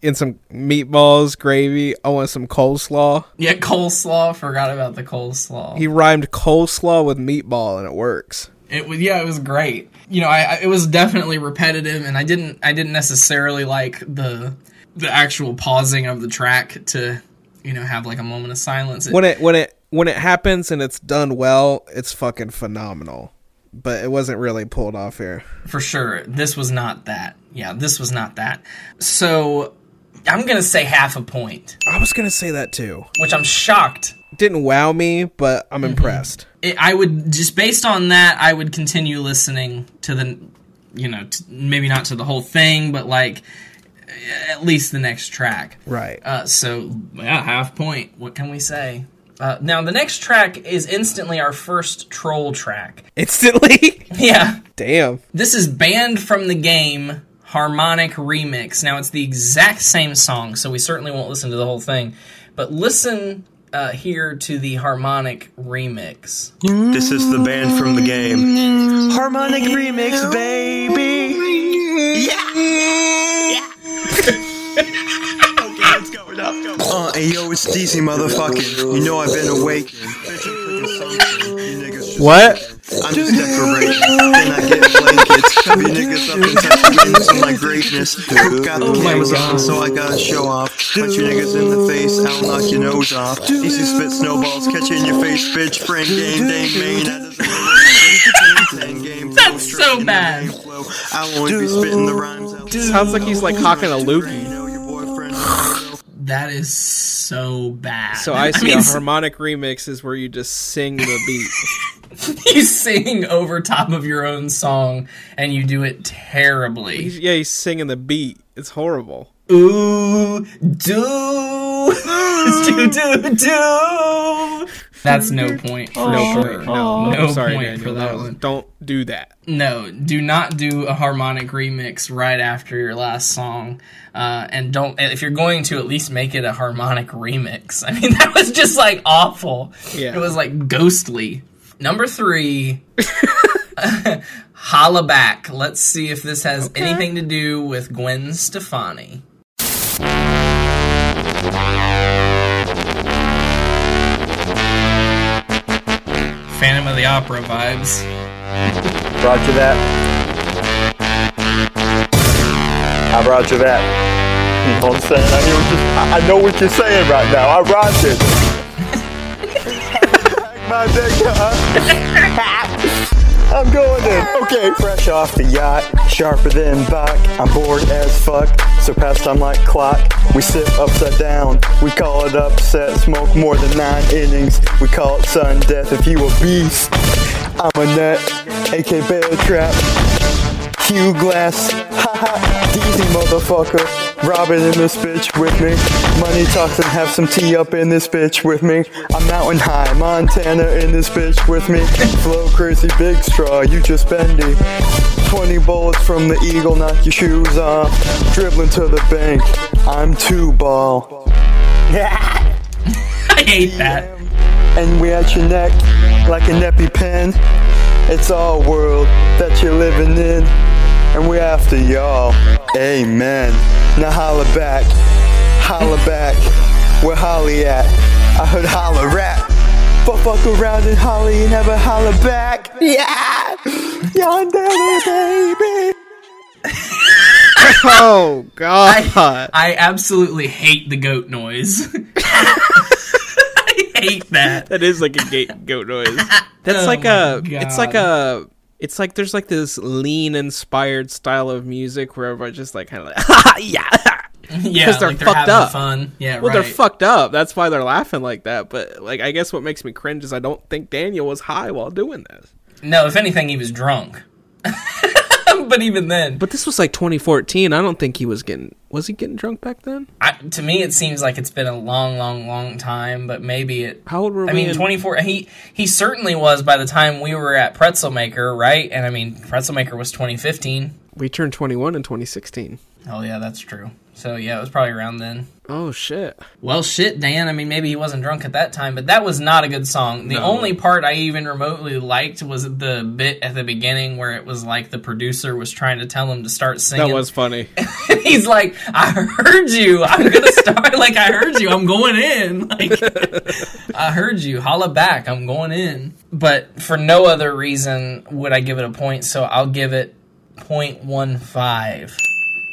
In some meatballs, gravy. I want some coleslaw. yeah, coleslaw. Forgot about the coleslaw. He rhymed coleslaw with meatball, and it works. It was yeah, it was great. You know, I, I it was definitely repetitive, and I didn't I didn't necessarily like the the actual pausing of the track to you know have like a moment of silence. It- when it when it when it happens and it's done well, it's fucking phenomenal. But it wasn't really pulled off here. for sure, this was not that. Yeah, this was not that. So I'm gonna say half a point, I was gonna say that too. which I'm shocked. Didn't wow me, but I'm impressed. It, I would just based on that, I would continue listening to the, you know, t- maybe not to the whole thing, but like at least the next track. Right. Uh, so yeah, half point. What can we say? Uh, now the next track is instantly our first troll track. Instantly. Yeah, Damn. this is banned from the game. Harmonic remix. Now it's the exact same song, so we certainly won't listen to the whole thing. But listen uh, here to the harmonic remix. This is the band from the game. Harmonic remix, baby. Yeah. okay, let's go. Let's. Uh, hey yo, it's DC motherfucking. You know I've been awakened. What? I'm just decoration. Then I get blankets. Cover you niggas up and touch the witness on my greatness. Got the cameras on, so I gotta show off. Punch you niggas in the face, I'll knock your nose off. Easy spit snowballs, catch in your face, bitch. Friend game, dang, man. That doesn't game flow, That's so straight in the bad. I won't be spitting the rhymes out. Sounds like he's like hawking a loogie. You know your boyfriend. That is so bad. So I see mean, a harmonic remix is where you just sing the beat. you sing over top of your own song and you do it terribly. Yeah, he's singing the beat. It's horrible. Ooh, do, do, do, do. That's no point for No sure. point. No, no sorry, point Daniel. for that no, one. Don't do that. No, do not do a harmonic remix right after your last song, uh, and don't. If you're going to, at least make it a harmonic remix. I mean, that was just like awful. Yeah. It was like ghostly. Number three, holla back. Let's see if this has anything to do with Gwen Stefani. Phantom of the Opera vibes. Roger that. I roger that. You know what I'm saying? I, hear what you- I- I know what you're saying right now. I roger it. My dick, huh? I'm going in. Okay, fresh off the yacht, sharper than Bach. I'm bored as fuck, so past I'm like clock. We sit upside down, we call it upset. Smoke more than nine innings, we call it sun death. If you a beast, I'm a nut, AK bear trap. Hugh Glass, haha, easy motherfucker. Robin in this bitch with me. Money talks and have some tea up in this bitch with me. I'm mountain high, Montana in this bitch with me. Flow crazy, big straw, you just bendy. 20 bullets from the eagle, knock your shoes off. Dribbling to the bank, I'm two ball. I hate that. And we at your neck like a an EpiPen. It's our world that you're living in. And we're after y'all. Amen. Now holla back. Holla back. Where Holly at? I heard holla rap. But fuck around and Holly and never holla back. Yeah! Yonder baby! Oh god. I absolutely hate the goat noise. I hate that. That is like a gate goat noise. That's Oh like my a. It's like a. It's like there's like this lean inspired style of music where everybody's just like kind of like yeah. Yeah, Because they're like they're fucked up. fun. Yeah, well, right. they're fucked up. That's why they're laughing like that. But like, I guess what makes me cringe is I don't think Daniel was high while doing this. No, if anything, he was drunk. but even then, But this was like 2014. I don't think he was getting. Was he getting drunk back then? I, to me, it seems like it's been a long, long, long time. But maybe it. How old were I we? mean, in- 24. He he certainly was by the time we were at Pretzel Maker, right? And I mean, Pretzel Maker was 2015. We turned 21 in 2016. Oh yeah, that's true. So yeah, it was probably around then. Oh shit. Well, shit, Dan. I mean, maybe he wasn't drunk at that time, but that was not a good song. The only part I even remotely liked was the bit at the beginning where it was like the producer was trying to tell him to start singing. That was funny. He's like, "I heard you. I'm gonna start. like, I heard you. I'm going in. Like, I heard you. Holla back. I'm going in." But for no other reason would I give it a point. So I'll give it 0.15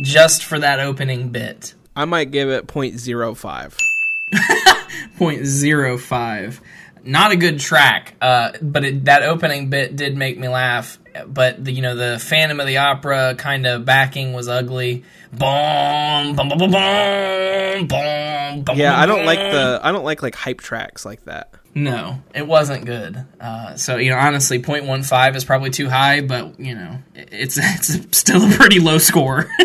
just for that opening bit. I might give it 0.05. 0.05. Not a good track, uh, but it, that opening bit did make me laugh. But the, you know the Phantom of the Opera kind of backing was ugly. Boom, boom, boom, boom, boom, boom, boom. Yeah, I don't like the. I don't like like hype tracks like that. No, it wasn't good. Uh, so you know, honestly, 0.15 is probably too high, but you know, it's it's still a pretty low score.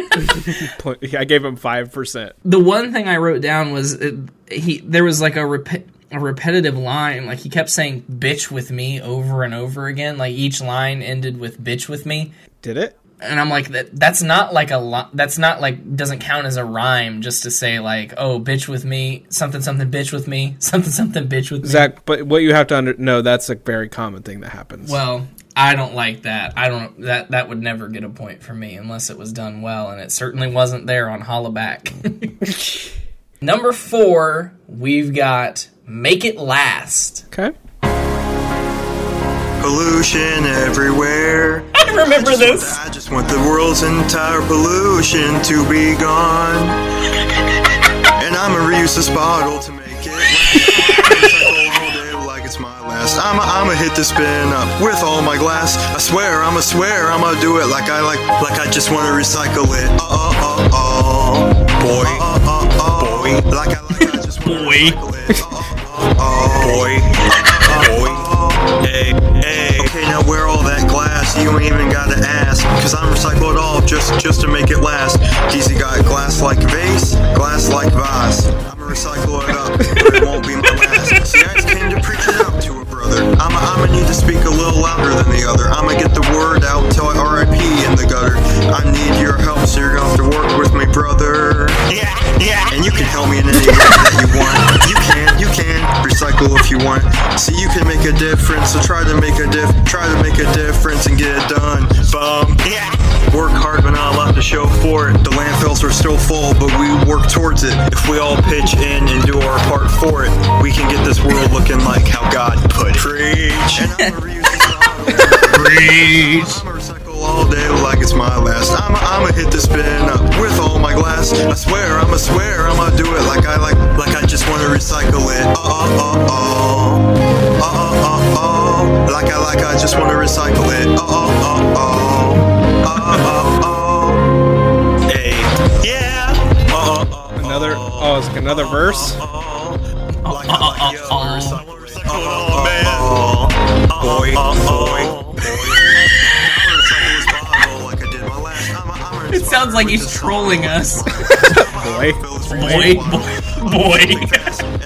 I gave him five percent. the one thing I wrote down was uh, he there was like a rep- a repetitive line like he kept saying bitch with me over and over again like each line ended with bitch with me Did it? And I'm like that that's not like a li- that's not like doesn't count as a rhyme just to say like oh bitch with me something something bitch with me something something bitch with me Zach, but what you have to under know that's a very common thing that happens. well I don't like that I don't that that would never get a point for me unless it was done well and it certainly wasn't there on Hollaback number 4 we've got make it last okay. Pollution everywhere. I remember this. I just want the world's entire pollution to be gone. And I'ma reuse this bottle to make it like it's my last. I'ma I'ma hit the spin up with all my glass. I swear, I'ma swear, I'ma do it like I like like I just wanna recycle it. Oh oh oh, boy, oh oh oh, boy, like I like I just wanna Boy. recycle it. Oh oh oh, boy, uh, uh, uh. boy. Hey, glass? You ain't even gotta ask. Cause I'm recycle it all just just to make it last. Easy got glass like vase, glass like vase. I'ma recycle it up, but it won't be my last. See, I just came to preach it out to a brother. I'ma I'ma need to speak a little louder than the other. I'ma get the word out till I RIP in the gutter. I need your help, so you're gonna have to work with me, brother. Yeah, yeah. And you can help me in any way recycle if you want. See, you can make a difference. So try to make a diff, try to make a difference and get it done. Bum. Yeah. Work hard, but not a lot to show for it. The landfills are still full, but we work towards it. If we all pitch in and do our part for it, we can get this world looking like how God put it. Preach. And I'ma reuse this. Preach. I'ma all day like it's my last. I'ma I'ma hit the spin up with all my glass. I swear, I'ma swear, I'ma do it like I like like I just wanna recycle it. Oh oh oh oh oh oh oh like I like I just wanna recycle it. Oh oh oh oh oh oh oh hey yeah. Oh oh oh Another. Oh, it's another verse. like I like the others. I wanna recycle it all, man. Boy, boy. Sounds like he's trolling us. Boy. boy, boy, boy.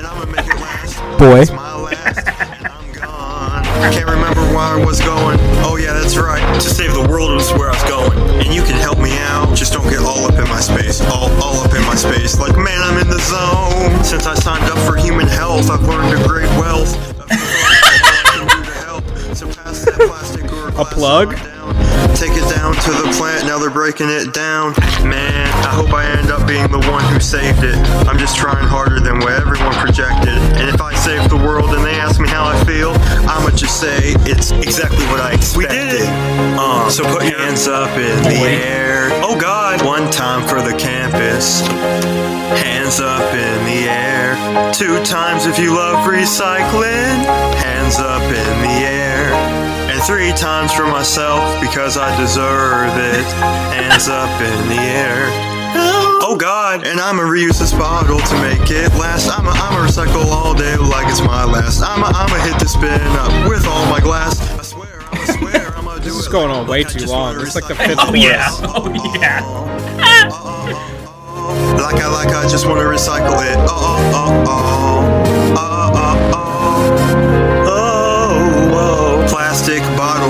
I'ma make it last. Boy. It's my last, and I'm gone. I can't remember where I was going. Oh yeah, that's right. To save the world was where I was going. And you can help me out. Just don't get all up in my space. All, all up in my my space like man I'm in the zone. Since I signed up for human health, I've learned a great wealth. of all I can do to help. So pass that plastic or A glass plug? Down. Take it down to the plant, now they're breaking it down. Man, I hope I end up being the one who saved it. I'm just trying harder than what everyone projected. And if I save the world and they ask me how I feel, I'ma just say it's exactly what I expected. We did it! Uh, so put your hands up in the air. Oh God! One time for the campus. Hands up in the air. Two times if you love recycling. Hands up in the air. And three times for myself because I deserve it. Hands up in the air. Oh God, and I'ma reuse this bottle to make it last. I'ma I'ma recycle all day like it's my last. I'ma I'ma hit the spin up with all my glass. I swear, I'ma swear, I'ma do This is it going like on way too long. It's like the recycle. fifth Oh yeah. Oh yeah. Like I like I just wanna recycle it. Oh oh oh oh oh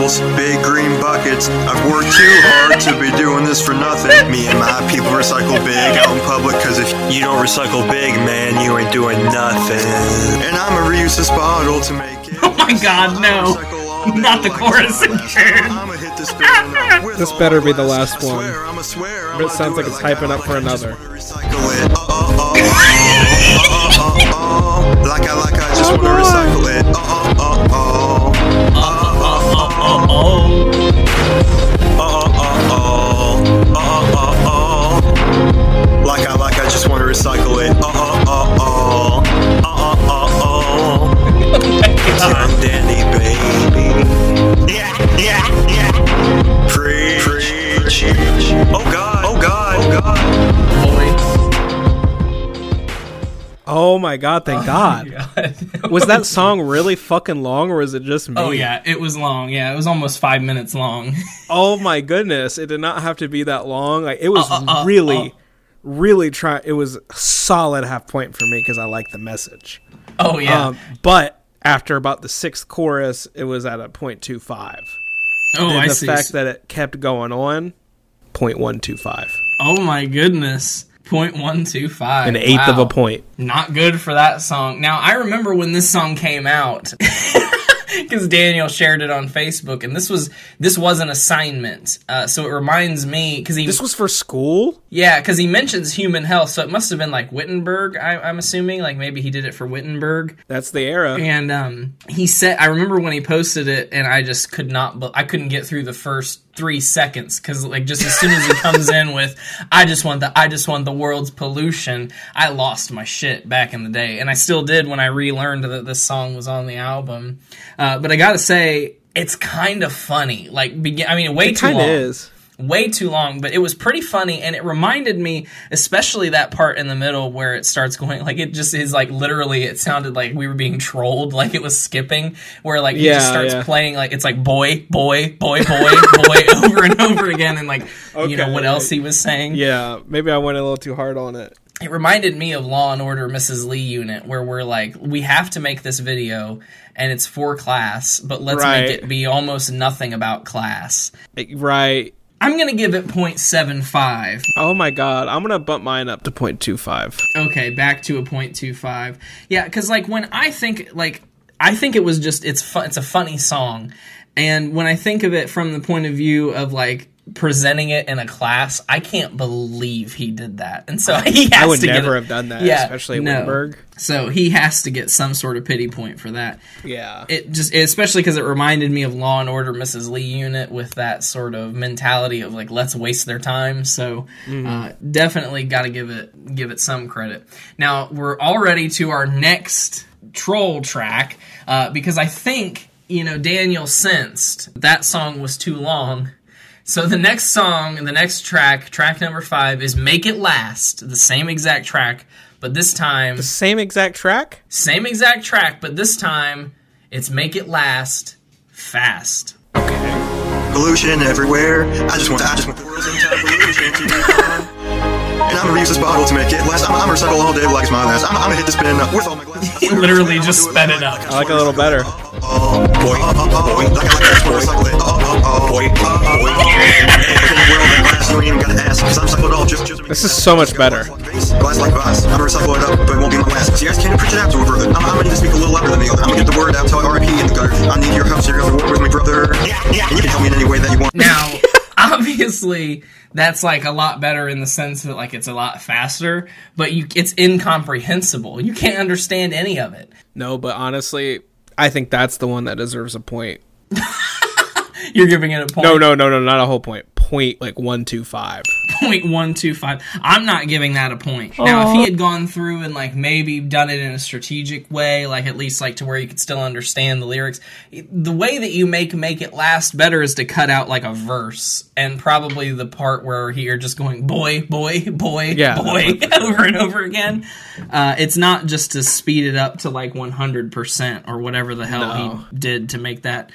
bottles, big green buckets. I've worked too hard to be doing this for nothing. Me and my people recycle big out in public, cause if you don't recycle big, man, you ain't doing nothing. And I'ma reuse this bottle to make it. Oh my God, no. Recycle all day Not the chorus it's my last. again. This spin up with This all better be the last one. I'ma swear, But it sounds like it's hyping up for another. wanna recycle it. Oh, oh, oh, oh, oh, oh, oh. Like I like I just wanna recycle it. Oh oh oh oh. Oh oh. Recycle it. Oh oh oh oh. Oh oh oh oh. Tom Dandy baby. Yeah yeah yeah. Preach. Preach. Oh God. Oh God. Oh God. Oh my god, thank God. Was that song really fucking long or was it just me? Oh yeah, it was long. Yeah, it was almost five minutes long. Oh my goodness, it did not have to be that long. Like it was Uh, uh, uh, really, uh. Really try. It was a solid half point for me because I like the message. Oh yeah. Um, but after about the sixth chorus, it was at a point two five. oh, and I the see. fact that it kept going on, point one two five, oh my goodness. Point one two five. an eighth of a point. Not good for that song. Now I remember when this song came out because Daniel shared it on Facebook, and this was this was an assignment. Uh, so it reminds me because he This was for school. yeah because he mentions human health, so it must have been like Wittenberg. I, I'm assuming like maybe he did it for Wittenberg. That's the era. And um, he said, I remember when he posted it, and I just could not, I couldn't get through the first three seconds because, like, just as soon as he comes in with, I just want the, I just want the world's pollution, I lost my shit back in the day, and I still did when I relearned that this song was on the album. Uh, but I gotta say, it's kind of funny. Like, begin, I mean, way It too long is. Way too long, but it was pretty funny, and it reminded me, especially that part in the middle where it starts going like it just is like literally. It sounded like we were being trolled, like it was skipping, where like he just Yeah, starts yeah. playing like it's like boy, boy, boy, boy, boy over and over again, and like you know what else he was saying. Yeah, maybe I went a little too hard on it. It reminded me of Law and Order Mrs. Lee unit, where we're like, we have to make this video, and it's for class, but let's Right. make it be almost nothing about class. Right. I'm gonna give it 0.75. Oh my god, I'm gonna bump mine up to 0.25. Okay, back to a 0.25. Yeah, because like when I think like I think it was just it's fun. It's a funny song, and when I think of it from the point of view of like presenting it in a class, I can't believe he did that. And so he has to. I would to never have done that, Yeah, especially at no. Wittenberg. So he has to get some sort of pity point for that. Yeah. It just especially because it reminded me of Law and Order Mrs. Lee unit with that sort of mentality of like let's waste their time. So uh, definitely got to give it give it some credit. Now we're already to our next troll track uh, because I think you know Daniel sensed that song was too long. So the next song, the next track, track number five, is "Make It Last," the same exact track, but this time The same exact track? same exact track, but this time it's Make It Last Fast. Okay. Pollution everywhere. I just want, I just want the world's entire pollution to be gone. And I'm gonna reuse this bottle to make it last. I'm, I'm gonna recycle all day like it's my last. I'm, I'm gonna hit this bin uh, with all my glass. He literally just sped it up. I like it a little better. Oh, boy, oh, oh, boy, like I like that, boy, recycle it. Oh, oh, oh, boy, oh, oh, boy. Hey, in the world, that glass, you ain't even gotta ask, 'cause I'm cycled all just, just This is so much better. Glass like glass. I'm gonna recycle it up, but it won't be my last. So you guys can't preach it out to a brother. I'm, I'm gonna need to speak a little louder than me. I'm gonna get the word out, tell RIP in the gutter. I need your help, so you're gonna work with me, brother. Yeah, yeah. And you can help me in any way that you want. Obviously, that's like a lot better in the sense that like it's a lot faster, but you it's incomprehensible. You can't understand any of it. No, but honestly, I think that's the one that deserves a point. You're giving it a point. No, no, no, no, not a whole point. Point like one two five. point one two five. I'm not giving that a point. Now, if he had gone through and like maybe done it in a strategic way, like at least like to where you could still understand the lyrics, the way that you make make it last better is to cut out like a verse and probably the part where you're just going boy, boy, boy, Yeah, boy over and over again. Uh, it's not just to speed it up to like 100 percent or whatever the hell No. he did to make that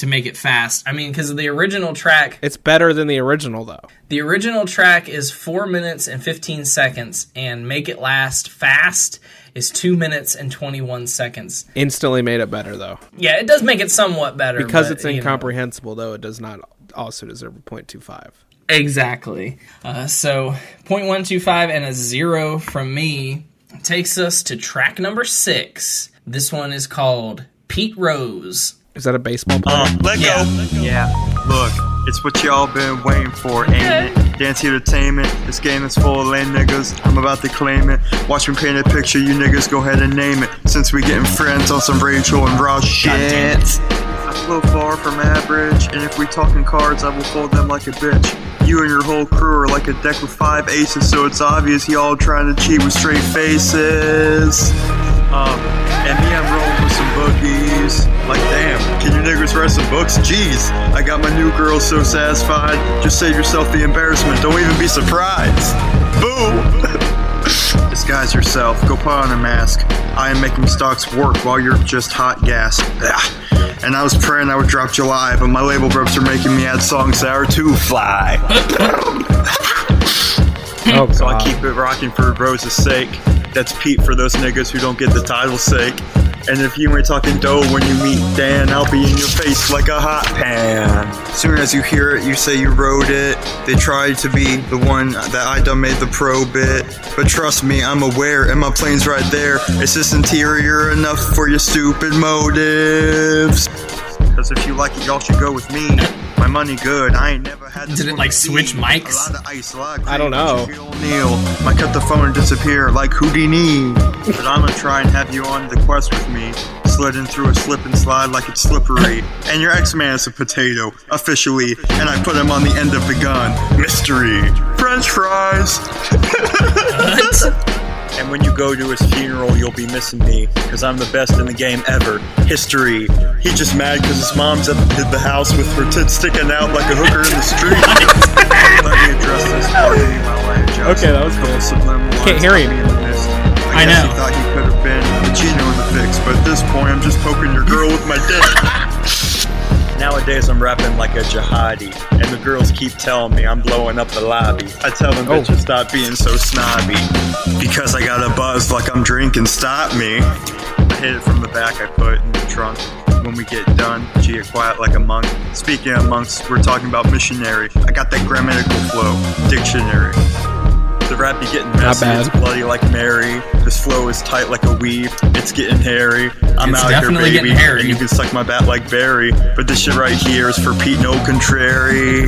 to make it fast. I mean, because of the original track It's better than the original though. the original track is 4 minutes and 15 seconds, and Make It Last Fast is 2 minutes and 21 seconds. Instantly made it better though. Yeah, it does make it somewhat better. Because but, it's you know. incomprehensible though, it does not also deserve a point two five. Exactly. Uh, so, 0.125 and a 0 from me takes us to track number 6. This one is called Pete Rose. Is that a baseball player? Uh, let Yeah. go. Yeah. Look, it's what y'all been waiting for, ain't it? Dance entertainment. This game is full of lame niggas. I'm about to claim it. Watch me paint a picture. You niggas go ahead and name it. Since we getting friends on some Rachel and Ross shit. I flow far from average, and if we talking cards, I will fold them like a bitch. You and your whole crew are like a deck with five aces, so it's obvious y'all trying to cheat with straight faces. Um, and me, I'm rolling with some bookies. Like, damn, can you niggas write some books? Jeez, I got my new girl so satisfied. Just save yourself the embarrassment. Don't even be surprised. Boo! Disguise yourself. Go put on a mask. I am making stocks work while you're just hot gas. Ah. And I was praying I would drop July, but my label reps are making me add songs that are too fly. Oh So I keep it rocking for Rose's sake. That's Pete for those niggas who don't get the title sake. And if you ain't talking dough when you meet Dan, I'll be in your face like a hot pan. Soon as you hear it, you say you wrote it. They tried to be the one that I done made the pro bit. But trust me, I'm aware, and my plane's right there. Is this interior enough for your stupid motives? Cause if you like it, y'all should go with me. My money good. I ain't never had. this Did it, like, switch me. mics? A lot of ice, a lot of I don't know. Neil O'Neal might cut the phone and disappear like Houdini. but I'm gonna try and have you on the quest with me. Sliding through a slip and slide like it's slippery. And your X-Man is a potato, officially. And I put him on the end of the gun. Mystery. French fries. And when you go to his funeral, you'll be missing me, because I'm the best in the game ever. History. He's just mad because his mom's at the, the house with her tits sticking out like a hooker in the street. Let me address this part of me while I adjust. Okay, that was good. Subliminal Can't hear got him. me in the mist. I, I guess know. you thought you could have been the Gino in the fix, but at this point, I'm just poking your girl with my dick. Nowadays, I'm rapping like a jihadi, and the girls keep telling me I'm blowing up the lobby. I tell them, Oh. bitches, stop being so snobby. Because I got a buzz like I'm drinking, stop me. I hit it from the back, I put it in the trunk. When we get done, G it quiet like a monk. Speaking of monks, we're talking about missionary. I got that grammatical flow, dictionary. Rap be getting messy, bad. it's bloody like Mary. This flow is tight like a weave, it's getting hairy. I'm It's out here, baby. And you can suck my bat like Barry. But this shit right here is for Pete No Contrary.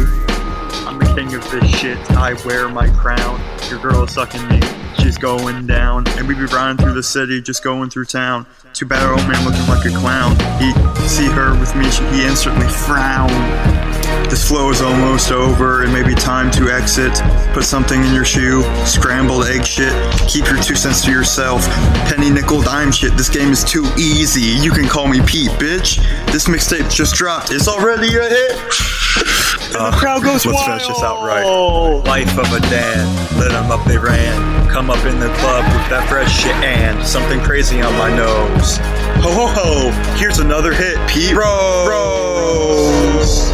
I'm the king of this shit, I wear my crown. Your girl is sucking me, she's going down. And we be riding through the city, just going through town. Too bad our old man looking like a clown. He see her with me, she, he instantly frown. This flow is almost over. It may be time to exit. Put something in your shoe. Scrambled egg shit. Keep your two cents to yourself. Penny nickel dime shit. This game is too easy. You can call me Pete, bitch. This mixtape just dropped. It's already a hit. Uh, crowd goes let's finish this out right. Life of a dad. Dan. them up, they ran. Come up in the club with that fresh shit and something crazy on my nose. Ho ho ho! Here's another hit, Pete Rose. Young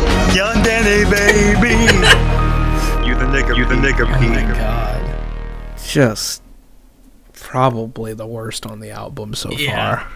Danny, baby. you the nigga, you the oh nigga, Oh my god. just probably the worst on the album so Yeah. far.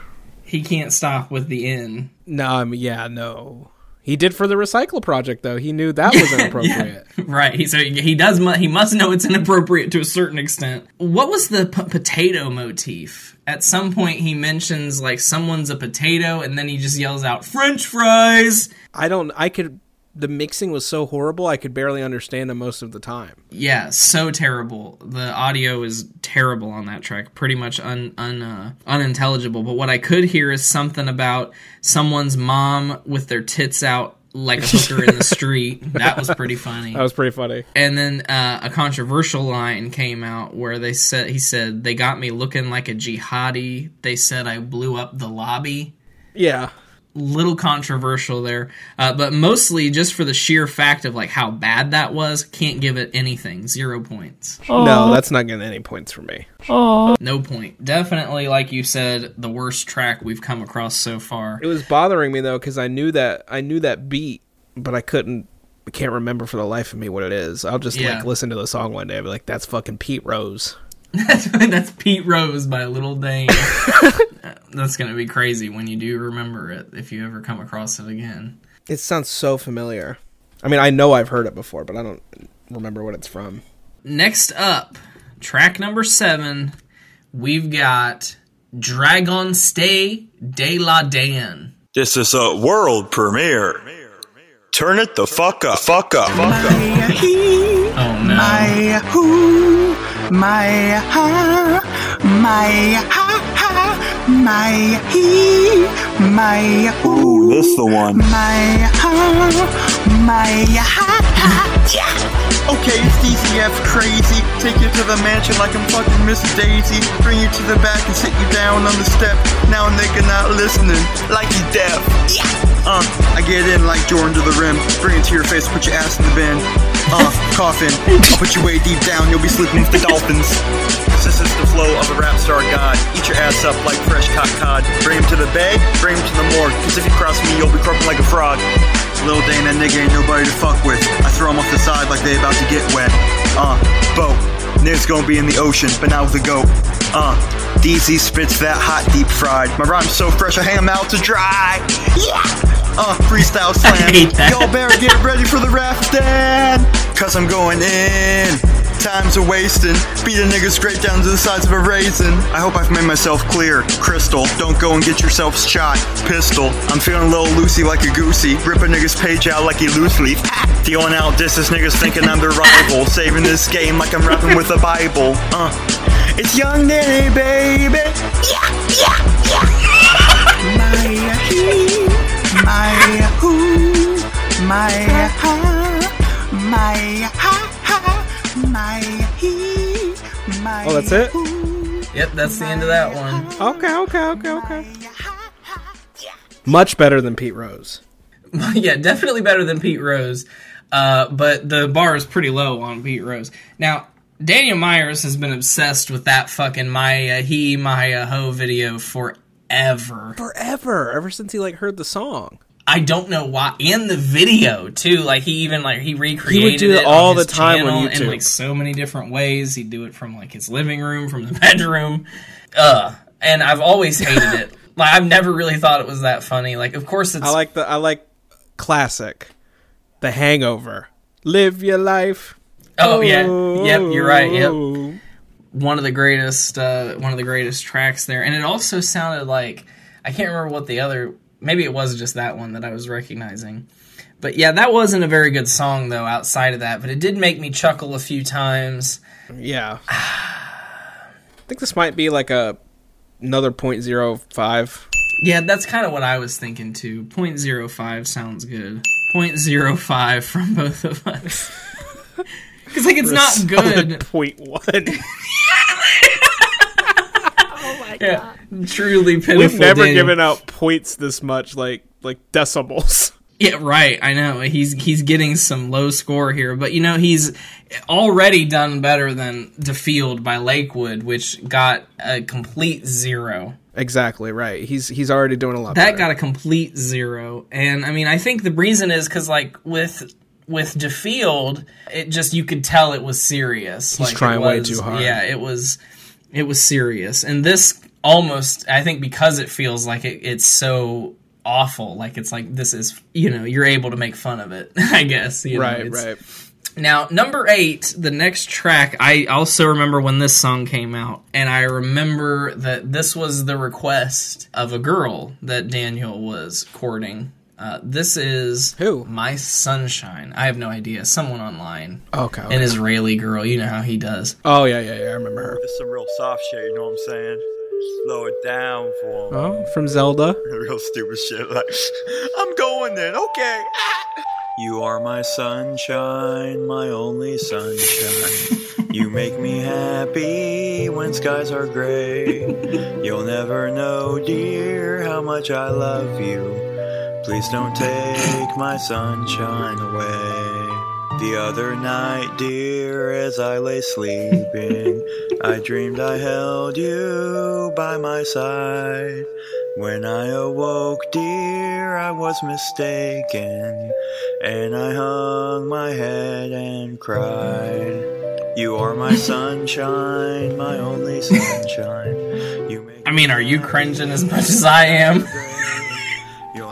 He can't stop with the N. No, I mean, yeah, no. He did for the Recycle Project, though. He knew that was inappropriate. Right. He so he does mu- he must know it's inappropriate to a certain extent. What was the p- potato motif? At some point he mentions like someone's a potato and then he just yells out french fries. I don't, I could, the mixing was so horrible, I could barely understand them most of the time. Yeah, so terrible. The audio is terrible on that track, pretty much un, un uh, unintelligible. But what I could hear is something about someone's mom with their tits out like a hooker in the street. That was pretty funny. That was pretty funny. And then uh, a controversial line came out where they said he said they got me looking like a jihadi. They said I blew up the lobby. Yeah. Little controversial there, uh, but mostly just for the sheer fact of like how bad that was. Can't give it anything. Zero points. No, that's not getting any points for me. No point. Definitely, like you said, the worst track we've come across so far. It was bothering me though because I knew that I knew that beat, but I couldn't, I can't remember for the life of me what it is. I'll just Yeah. like listen to the song one day and be like, "That's fucking Pete Rose." That's, that's Pete Rose by Little Dayne. that's gonna be crazy when you do remember it if you ever come across it again. It sounds so familiar. I mean, I know I've heard it before, but I don't remember what it's from. Next up, track number seven, we've got Dragon Stay de la Dan. This is a world premiere. Turn it the fuck up, fuck up, fuck up. Oh no. My ha, my ha ha, my he, my Ooh, this the one. my ha, my ha ha. Okay, it's DCF crazy. Take you to the mansion like I'm fucking Miss Daisy. Bring you to the back and sit you down on the step. Now nigga not listening, like you deaf. Yeah. Uh, I get in like Jordan to the rim. Bring it to your face, put your ass in the bin. Uh, coffin. I'll put you way deep down, you'll be sleeping with the dolphins. This is the flow of a rap star god. Eat your ass up like fresh caught cod. Bring him to the bay, bring him to the morgue. Cause if you cross me, you'll be croaking like a frog. Lil' Dayne, that nigga ain't nobody to fuck with. I throw him off the side like they about to get wet. Uh, boat. Niggas gonna be in the ocean, but now with the goat. Uh, DZ spits that hot deep fried. My rhyme's so fresh, I hang hang 'em out to dry. Yeah! Uh, freestyle slam. Y'all better get ready for the rafting. Cause I'm going in. Time's a wasting. Beat a nigga straight down to the size of a raisin. I hope I've made myself clear. Crystal, don't go and get yourself shot. Pistol, I'm feeling a little loosey like a goosey. Rip a nigga's page out like he loose leaf. Dealing out disses niggas thinking I'm their rival. Saving this game like I'm rapping with a Bible. Uh, it's Young Nanny, baby. Yeah, yeah, yeah. my he, my who, my ha, my ha ha, my he, my Oh, that's it? Yep, that's the end of that one. Okay, okay, okay, okay. Much better than Pete Rose. yeah, definitely better than Pete Rose. Uh, but the bar is pretty low on Pete Rose. Now, Daniel Myers has been obsessed with that fucking Maya he Maya ho video forever. Forever, ever since he like heard the song. I don't know why. In the video too. Like he even like he recreated he would do it it all the time on channel in like so many different ways. He'd do it from like his living room, from the bedroom. Uh, and I've always hated it. Like I've never really thought it was that funny. Like of course it's I like the I like classic, The Hangover. Live your life. Oh yeah, yep, you're right. Yep, Oh. one of the greatest, uh, one of the greatest tracks there, and it also sounded like I can't remember what the other. Maybe it was just that one that I was recognizing, but yeah, that wasn't a very good song though. Outside of that, but it did make me chuckle a few times. Yeah. I think this might be like a another point zero five. Yeah, that's kind of what I was thinking too. 0.05 sounds good. 0.05 from both of us. Because like it's not good. Point one. Yeah, truly pitiful. We've never given out points this much, like like decimals. Yeah, right. I know he's he's getting some low score here, but you know he's already done better than Defield by Lakewood, which got a complete zero. Exactly right. He's he's already doing a lot. That better. got a complete zero, and I mean I think the reason is because like with with DeField, it just you could tell it was serious. He's it trying way was- too hard. Yeah, it was it was serious. And this almost I think because it feels like it, it's so awful, like it's like this is you know, you're able to make fun of it, I guess. you know, right, it's- right. now, number eight, the next track, I also remember when this song came out, and I remember that this was the request of a girl that Daniel was courting. Uh, this is Who? My Sunshine. I have no idea. Someone online. Okay. okay. An Israeli girl. You know how he does. oh yeah, yeah, yeah. I remember her. This some real soft shit, you know what I'm saying? Slow it down for. Oh, from Zelda. Real stupid shit. Like, I'm going then. Okay. You are my sunshine, my only sunshine. you make me happy when skies are gray. You'll never know, dear, how much I love you. Please don't take my sunshine away. The other night, dear, as I lay sleeping, I dreamed I held you by my side. When I awoke, dear, I was mistaken, and I hung my head and cried. You are my sunshine, my only sunshine. You make I mean, are you cringing as much as I am?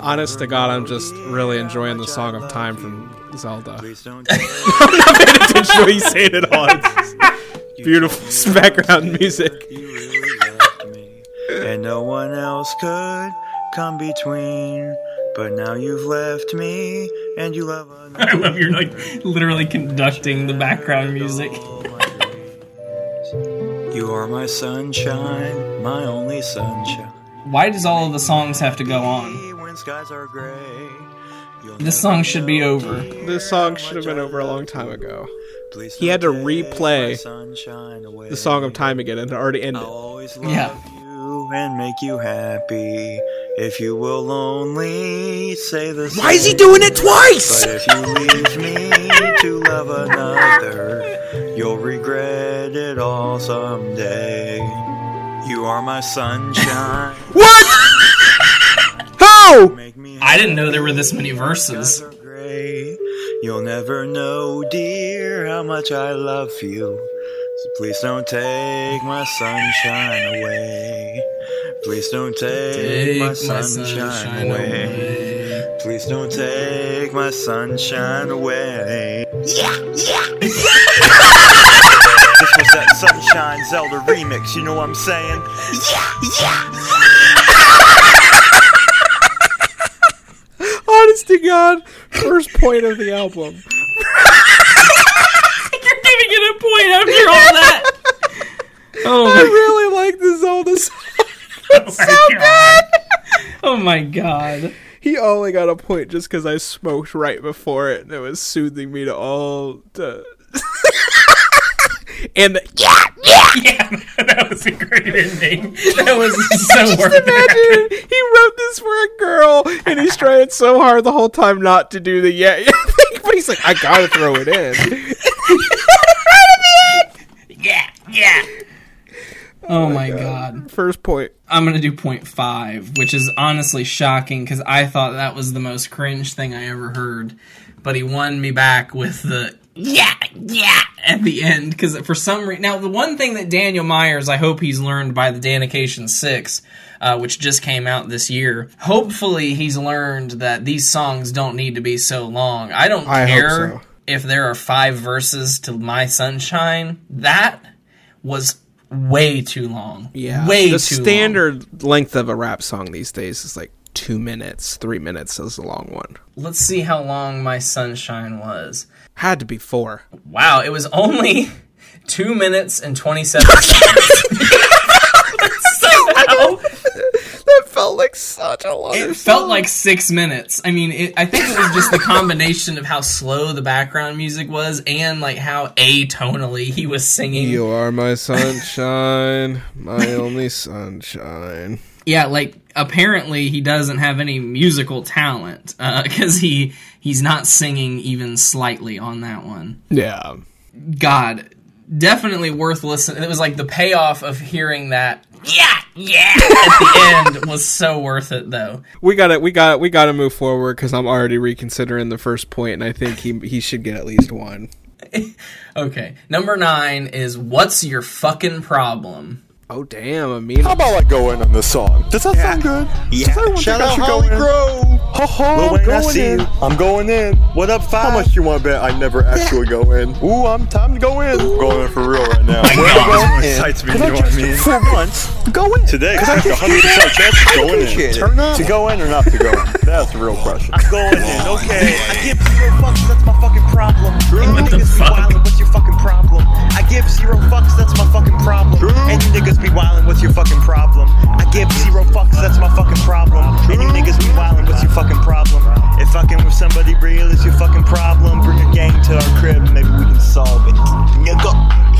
Honest to God, I'm just really enjoying the Song of Time from Zelda. Please don't I'm not paying attention to what he's saying at all. It's beautiful background music. really and no one else could come between. But now you've left me, and you love another. I love you're like literally conducting the background music. You are my sunshine, my only sunshine. Why does all of the songs have to go on? This song should be over. This song should have been over a long time ago. He had to replay my sunshine away. The Song of Time again, and it already ended. I'll always love Yeah. you and make you happy if you will only say the Why is he doing it twice? But if you leave me to love another, you'll regret it all someday. You are my sunshine. What? How? Make me I didn't know there were this many verses. You'll never know, dear, how much I love you. So please don't take my sunshine away. Please don't take, my, sunshine, away. Please don't take my sunshine away. Yeah, yeah. this was that Sunshine Zelda remix, you know what I'm saying? Honest to God, first point of the album. You're giving it a point after all that. Oh I really like the Zelda song. oh my god. Oh my god. He only got a point just because I smoked right before it, and it was soothing me to all to. And the, yeah, Yeah, that was a great ending. That was so worth it. imagine he wrote this for a girl, and he's trying so hard the whole time not to do the yeah, yeah thing, but he's like, I gotta throw it in. Yeah, yeah. Oh, oh my god. First point. I'm gonna do point five, which is honestly shocking because I thought that was the most cringe thing I ever heard. But he won me back with the yeah, yeah at the end because for some reason. Now, the one thing that Daniel Myers, I hope he's learned by the Danication 6, uh, which just came out this year. Hopefully, he's learned that these songs don't need to be so long. I don't I care so. if there are five verses to My Sunshine. That was way too long. Yeah, way the too long. standard length of a rap song these days is like two minutes, three minutes is a long one. Let's see how long my sunshine was. Had to be four. Wow, it was only two minutes and twenty-seven seconds. Somehow, That felt like such a long. it felt like six minutes. I mean, it, I think it was just the combination of how slow the background music was and like how atonally he was singing. You are my sunshine, my only sunshine. Yeah, like apparently he doesn't have any musical talent uh, because he he's not singing even slightly on that one. Yeah. God, definitely worth listening. It was like the payoff of hearing that. Yeah, yeah. At the end was so worth it, though. We got it. we got, we gotta move forward because I'm already reconsidering the first point, and I think he he should get at least one. Okay, number nine is what's your fucking problem? Oh damn, I mean, How about I go in on this song? Does that sound good? Yeah. Does everyone Shout think I out should Holly go in? Grove. Ho ho, Lil I'm Wayne, going in. you. I'm going in. What up, How much you want to bet I never actually go in? Ooh, I'm time to go in. I'm going in for real right now. My Where God, I'm this going excites me, in, you know 'cause what I mean? For once, go in. Today, Because I it's just a 100% chance of going in. it. Turn up. To go in or not to go in? That's the real question. I'm going in, okay. I give zero fucks, that's my fucking problem. And you What the fuck? what's your fucking problem? I give zero fucks, that's my fucking problem. And you niggas be wildin', what's your fucking problem? I give zero fucks, that's my fucking problem. And you niggas be wildin', what's your fucking problem? If fucking with somebody real is your fucking problem, bring a gang to our crib, maybe we can solve it. Nigga.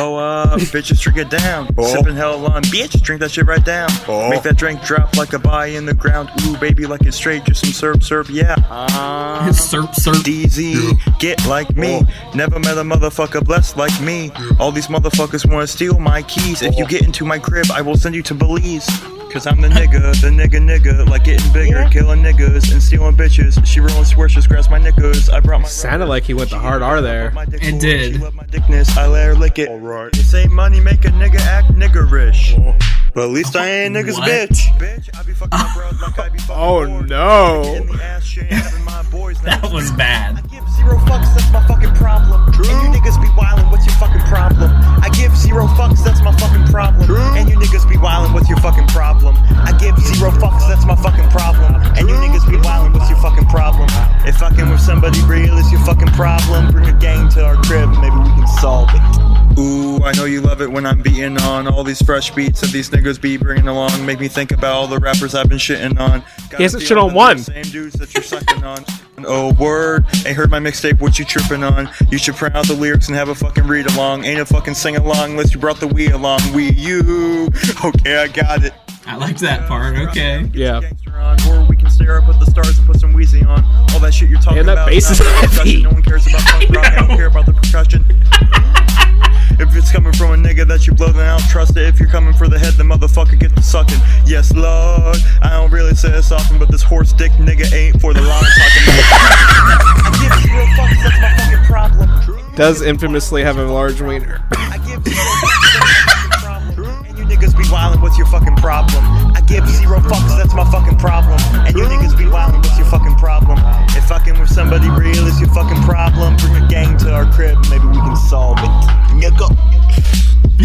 Oh, uh, bitches drink it down. Oh. Sipping hell on, bitch, drink that shit right down. Oh. Make that drink drop like a body in the ground. Ooh, baby, like it's straight, just some syrup, syrup, yeah. Uh, Serp, serp. DZ, get like me. Never met a motherfucker blessed like me. All these motherfuckers wanna steal my keys. If you get into my crib, I will send you to Belize. Cause I'm the nigga, the nigga nigga, like getting bigger, killing niggas and stealing bitches. She rolling swishes, grabs my knickers. I brought my sounded like he went the hard R there. It did. She love my dickness, I let her lick it. Alright. They say money make a nigga act niggerish. Oh. But at least I ain't niggas What? bitch. Bitch, I be fucking my bros like I be fucking Oh, no. In the ass, shit, having my boys now. That was bad. I give zero fucks, that's my fucking problem. And you niggas be wildin', what's your fucking problem? I give zero fucks, that's my fucking problem. And you niggas be wildin', what's your fucking problem? I give zero fucks, that's my fucking problem. And you niggas be wildin', what's your fucking problem? If fucking with somebody real is your fucking problem, bring a gang to our crib, maybe we can solve it. Ooh, I know you love it when I'm beating on all these fresh beats that these niggas be bringing along. Make me think about all the rappers I've been shitting on. He hasn't Gotta shit on one. Same dudes that you're sucking on. Oh, word. Ain't heard my mixtape, what you tripping on? You should print out the lyrics and have a fucking read along. Ain't a fucking sing along unless you brought the Wii along. Wii U. Okay, I got it. I liked that part. Okay. Yeah. Or we can stare up at the stars and put some Weezy on. All that shit you're talking And that about. bass is the percussion. heavy. No one cares about punk rock. I don't care about the percussion. If it's coming from a nigga that you blow, then I don't trust it. If you're coming for the head, then motherfucker get the sucking. Yes, Lord. I don't really say this often, but this horse dick nigga ain't for the lawn talking I give zero fucks, that's my fucking problem. Does infamously have a large wiener. Niggas be wildin', what's your fucking problem? I give zero fucks, that's my fucking problem. And you niggas be wildin', what's your fucking problem? If fucking with somebody real is your fucking problem, bring a gang to our crib, maybe we can solve it. Nigga.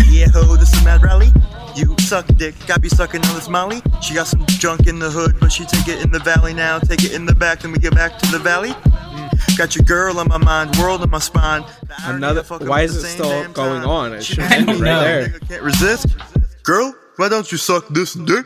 Yeah, ho, this is Mad Rally. You suck dick, got be sucking on this Molly. She got some junk in the hood, but she take it in the valley now. Take it in the back, then we get back to the valley. Mm. Got your girl on my mind, world on my spine. Another. Why is it still going time. on? It should end me right know there. Can't resist. Girl, why don't you suck this dick?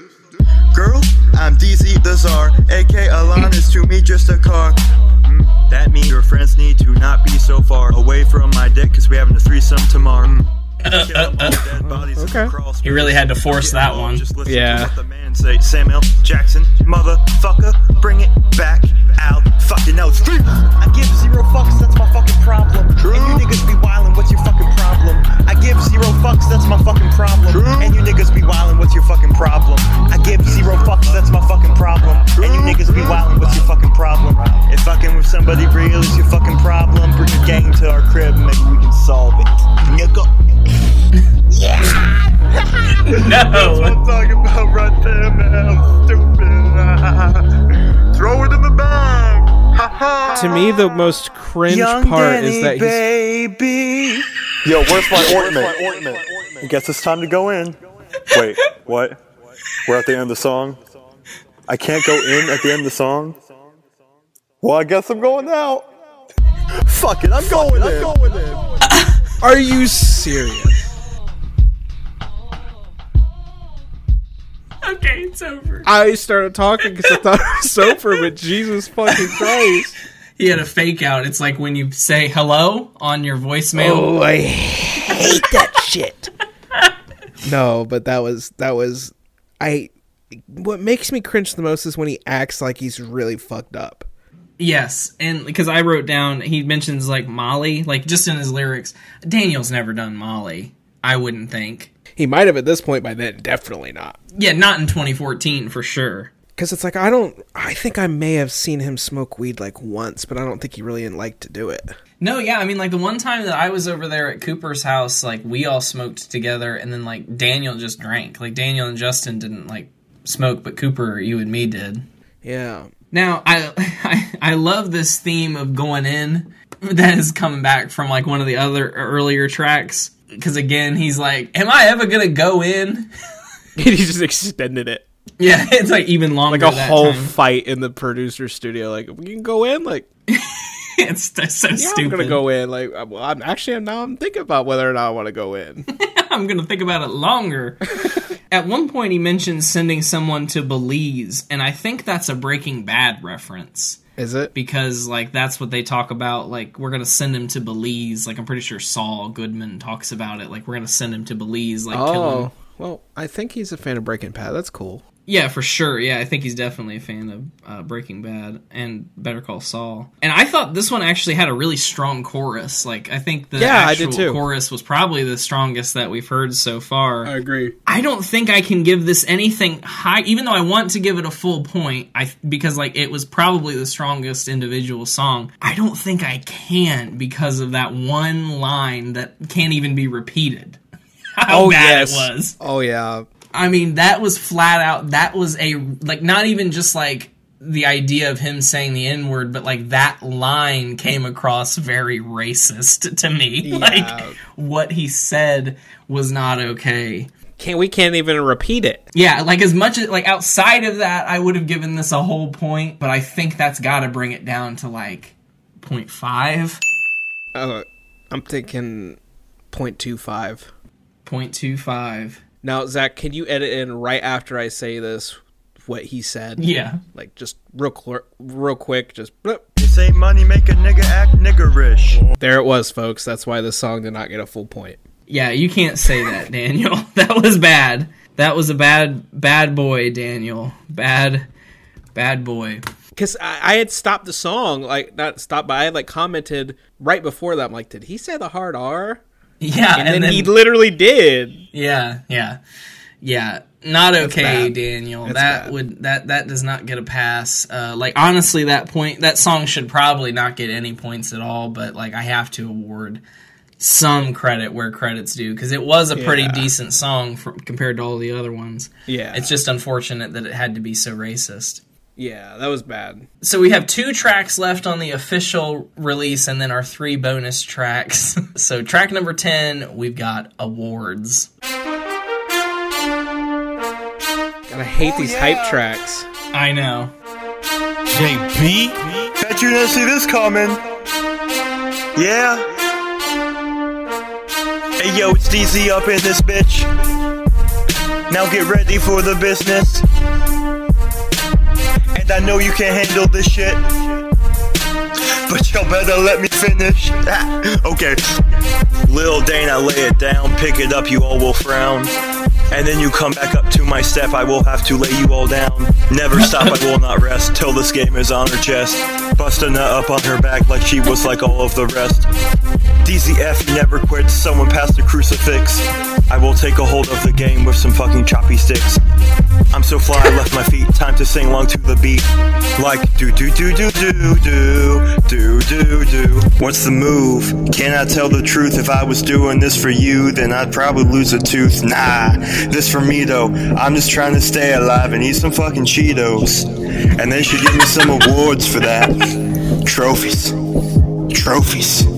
Girl, I'm DZ the Czar, AK Alon is to me just a car. Mm, that means your friends need to not be so far away from my dick, cause we having a threesome tomorrow. Mm. Kill 'em all, dead bodies in the Okay. crawl He really had to force that one. Yeah. to what the man say. Samuel Jackson, motherfucker, bring it back out. Fucking no, it's free. I give zero fucks, that's my fucking problem. And you niggas be wildin', what's your fucking problem? I give zero fucks, that's my fucking problem. And you niggas be wildin', what's your fucking problem? I give zero fucks, that's my fucking problem. And you niggas be wildin', what's your fucking problem? If fucking with somebody real is your fucking problem, bring a gang to our crib, maybe we can solve it. Nigga. That's No. what I'm talking about right there, man. Stupid. Throw it in the bag. Ha ha. To me, the most cringe Young part is Danny, that he's. baby. Yo, where's my ointment? I guess it's time to go in. Wait, what? We're at the end of the song. I can't go in at the end of the song. Well, I guess I'm going out. Fuck it, I'm going in. I'm going in. Are you serious? Okay, it's over. I started talking because I thought it was over, but Jesus fucking Christ. He had a fake out. It's like when you say hello on your voicemail. Oh, I hate that shit. No, but that was that was I. What makes me cringe the most is when he acts like he's really fucked up. Yes, and because I wrote down, he mentions like Molly, like just in his lyrics. Daniel's never done Molly. I wouldn't think. He might have at this point by then, definitely not. Yeah, not in 2014 for sure. Because it's like I don't. I think I may have seen him smoke weed like once, but I don't think he really liked to do it. No, yeah, I mean, like the one time that I was over there at Cooper's house, like we all smoked together, and then like Daniel just drank. Like Daniel and Justin didn't like smoke, but Cooper, you and me did. Yeah. Now, I, I I love this theme of going in that is coming back from like one of the other earlier tracks because again he's like, "Am I ever gonna go in?" he just extended it. Yeah, it's like even longer. Like a whole time. fight in the producer studio. Like we can go in. Like it's, so yeah, stupid. I'm gonna go in. Like uh, well, I'm actually now I'm thinking about whether or not I want to go in. I'm gonna think about it longer. At one point, he mentions sending someone to Belize, and I think that's a Breaking Bad reference. Is it? Because like that's what they talk about. Like we're gonna send him to Belize. Like I'm pretty sure Saul Goodman talks about it. Like we're gonna send him to Belize. Like kill him. oh well, I think he's a fan of Breaking Bad. That's cool. Yeah, for sure. Yeah, I think he's definitely a fan of uh, Breaking Bad and Better Call Saul. And I thought this one actually had a really strong chorus. Like, I think the Yeah, I actual did too. chorus was probably the strongest that we've heard so far. I agree. I don't think I can give this anything high, even though I want to give it a full point. I because like it was probably the strongest individual song. I don't think I can because of that one line that can't even be repeated. How oh bad yes. it was. Oh yeah. I mean, that was flat out. That was a like not even just like the idea of him saying the N word, but like that line came across very racist to me. Like what he said was not okay. Can't we can't even repeat it? Yeah, like as much as like outside of that, I would have given this a whole point, but I think that's got to bring it down to like 0.5. Uh, I'm thinking 0.25. 0.25. Now, Zach, can you edit in right after I say this what he said? Yeah. Like just real cl- real quick, just blip. You say money make a nigga act niggerish. There it was, folks. That's why this song did not get a full point. Yeah, you can't say that, Daniel. That was bad. That was a bad bad boy, Daniel. Bad bad boy. Because I, I had stopped the song, like not stopped, but I had like commented right before that. I'm like, did he say the hard R? Yeah, and, and then, then- he literally did. Yeah, yeah. Yeah, not okay. Daniel. That's that bad. would that that does not get a pass. Uh, like honestly, that point that song should probably not get any points at all. But like, I have to award some credit where credit's due because it was a pretty Yeah. decent song for, compared to all the other ones. Yeah. it's just unfortunate that it had to be so racist. Yeah, that was bad. So we have two tracks left on the official release, and then our three bonus tracks. so track number ten, we've got awards. God, I hate oh, these hype tracks. I know. JB? Bet you didn't see this coming. Yeah. Hey yo, it's DZ up in this bitch. Now get ready for the business. I know you can't handle this shit. But y'all better let me finish. Okay. Lil' Dayne, I lay it down, pick it up, you all will frown. And then you come back up to my step, I will have to lay you all down. Never stop, I will not rest till this game is on her chest. Bust a nut up on her back like she was like all of the rest. DZF, you never quit, someone pass the crucifix. I will take a hold of the game with some fucking choppy sticks. I'm so fly, I left my feet, time to sing along to the beat. Like do do do do do do do do do. What's the move? Can I tell the truth? If I was doing this for you, then I'd probably lose a tooth. Nah, this for me though. I'm just trying to stay alive and eat some fucking Cheetos. And they should give me some awards for that. Trophies. Trophies.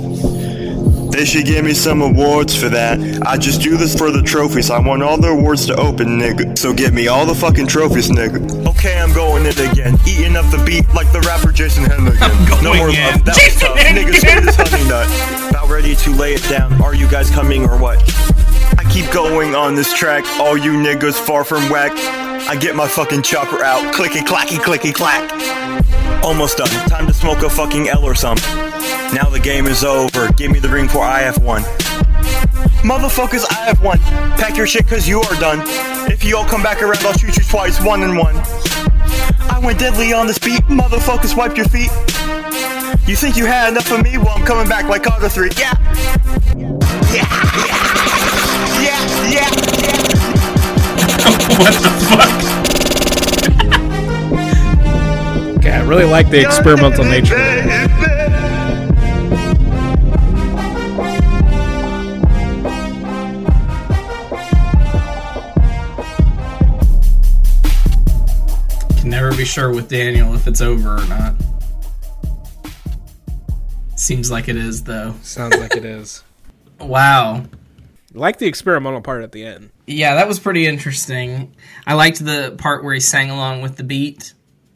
They should give me some awards for that. I just do this for the trophies. I want all the awards to open, nigga. So give me all the fucking trophies, nigga. Okay, I'm going in again. Eating up the beat like the rapper Jason Hennigan. no more in. love. That was tough. Niggas with this honey nut. About ready to lay it down. Are you guys coming or what? I keep going on this track. All you niggas far from whack. I get my fucking chopper out. Clicky clacky clicky clack. Almost done. Time to smoke a fucking L or something. Now the game is over. Give me the ring for I have won. Motherfuckers, I have won. Pack your shit cause you are done. If you all come back around, I'll shoot you twice, one and one. I went deadly on this beat. Motherfuckers, wipe your feet. You think you had enough of me? Well, I'm coming back like other three. Yeah. Yeah. Yeah. Yeah. what the fuck? Okay, I really like the experimental nature. Be sure with Daniel if it's over or not. Seems like it is though. Sounds like it is. Wow. Like the experimental part at the end. Yeah, that was pretty interesting. I liked the part where he sang along with the beat.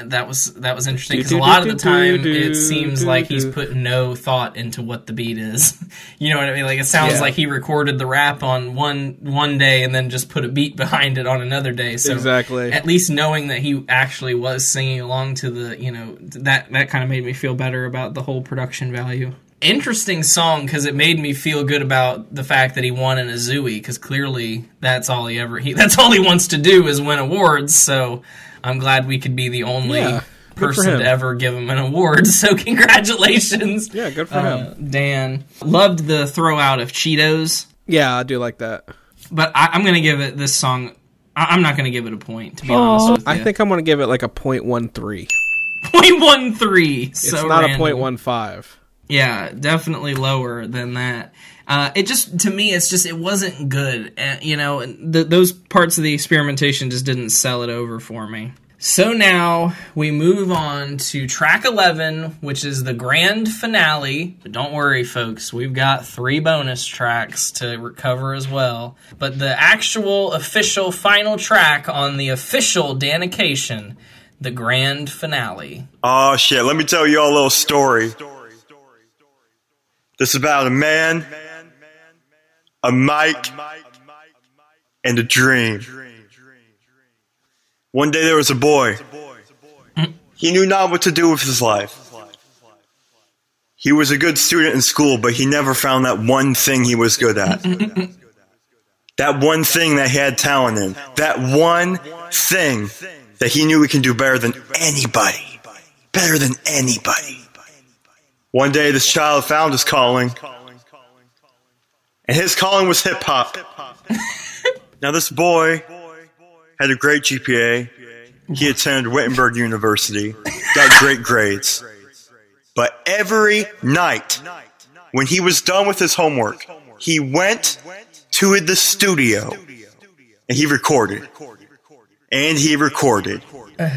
That was that was interesting because a lot of the time it seems like he's put no thought into what the beat is. You know what I mean? Like it sounds Yeah. like he recorded the rap on one one day and then just put a beat behind it on another day. So Exactly. At least knowing that he actually was singing along to the you know that that kind of made me feel better about the whole production value. Interesting song because it made me feel good about the fact that he won an AZ00 because clearly that's all he ever he that's all he wants to do is win awards. So I'm glad we could be the only Yeah, person to ever give him an award. So congratulations, Yeah, good for uh, him. Dan. Loved the throw out of Cheetos, Yeah, I do like that. but I, I'm gonna give it this song. I, I'm not gonna give it a point to be honest with you. I think I'm gonna give it like a point one three. point one three. It's So not random. a point one five. Yeah, definitely lower than that. Uh, it just to me, it's just it wasn't good. Uh, you know, th- those parts of the experimentation just didn't sell it over for me. So now we move on to track 11, which is the grand finale. But don't worry, folks, we've got three bonus tracks to recover as well. But the actual official final track on the official Danication, the grand finale. Oh shit, let me tell you all a little story. This is about a man, a mic, and a dream. One day there was a boy. He knew not what to do with his life. He was a good student in school, but he never found that one thing he was good at. that one thing that he had talent in. That one thing that he knew he can do better than anybody. Better than anybody. One day this child found his calling. And his calling was hip hop. now this boy had a great GPA. He attended Wittenberg University, got great grades. But every night, when he was done with his homework, he went to the studio and he recorded. And he recorded. Uh.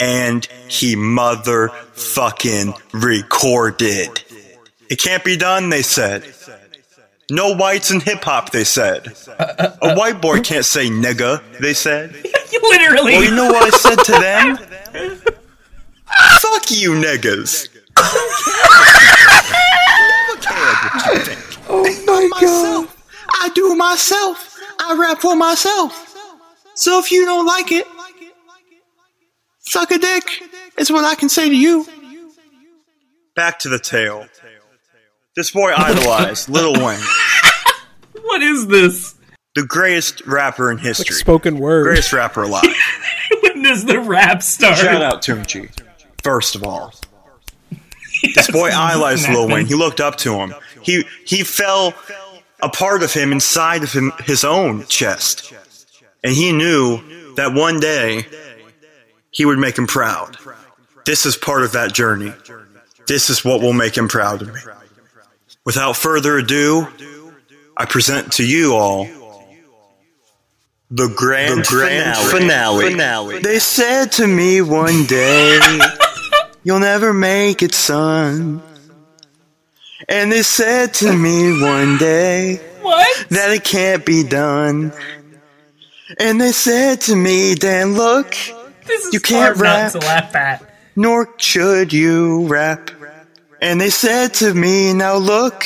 And he motherfucking recorded. It can't be done, they said. No whites in hip hop, they said. A white boy can't say nigga, they said. Literally. Well, you know what I said to them? Fuck you, niggas. Oh my god. I do myself. I rap for myself. So if you don't like it, suck a dick. Is what I can say to you. Back to the tale. This boy idolized Lil Wayne. What is this? The greatest rapper in history. Spoken word. Greatest rapper alive. when does the rap start? Shout out to Tunechi. First of all. This boy idolized Lil Wayne. He looked up to him. He he fell a part of him inside of him his own chest. And he knew that one day he would make him proud. This is part of that journey. This is what will make him proud of me. Without further ado, I present to you all the grand, the grand finale. finale. They said to me one day, You'll never make it, son. And they said to me one day, What? That it can't be done. And they said to me, Dan, look, This is you can't hard rap, not to laugh at. nor should you rap. And they said to me, now look,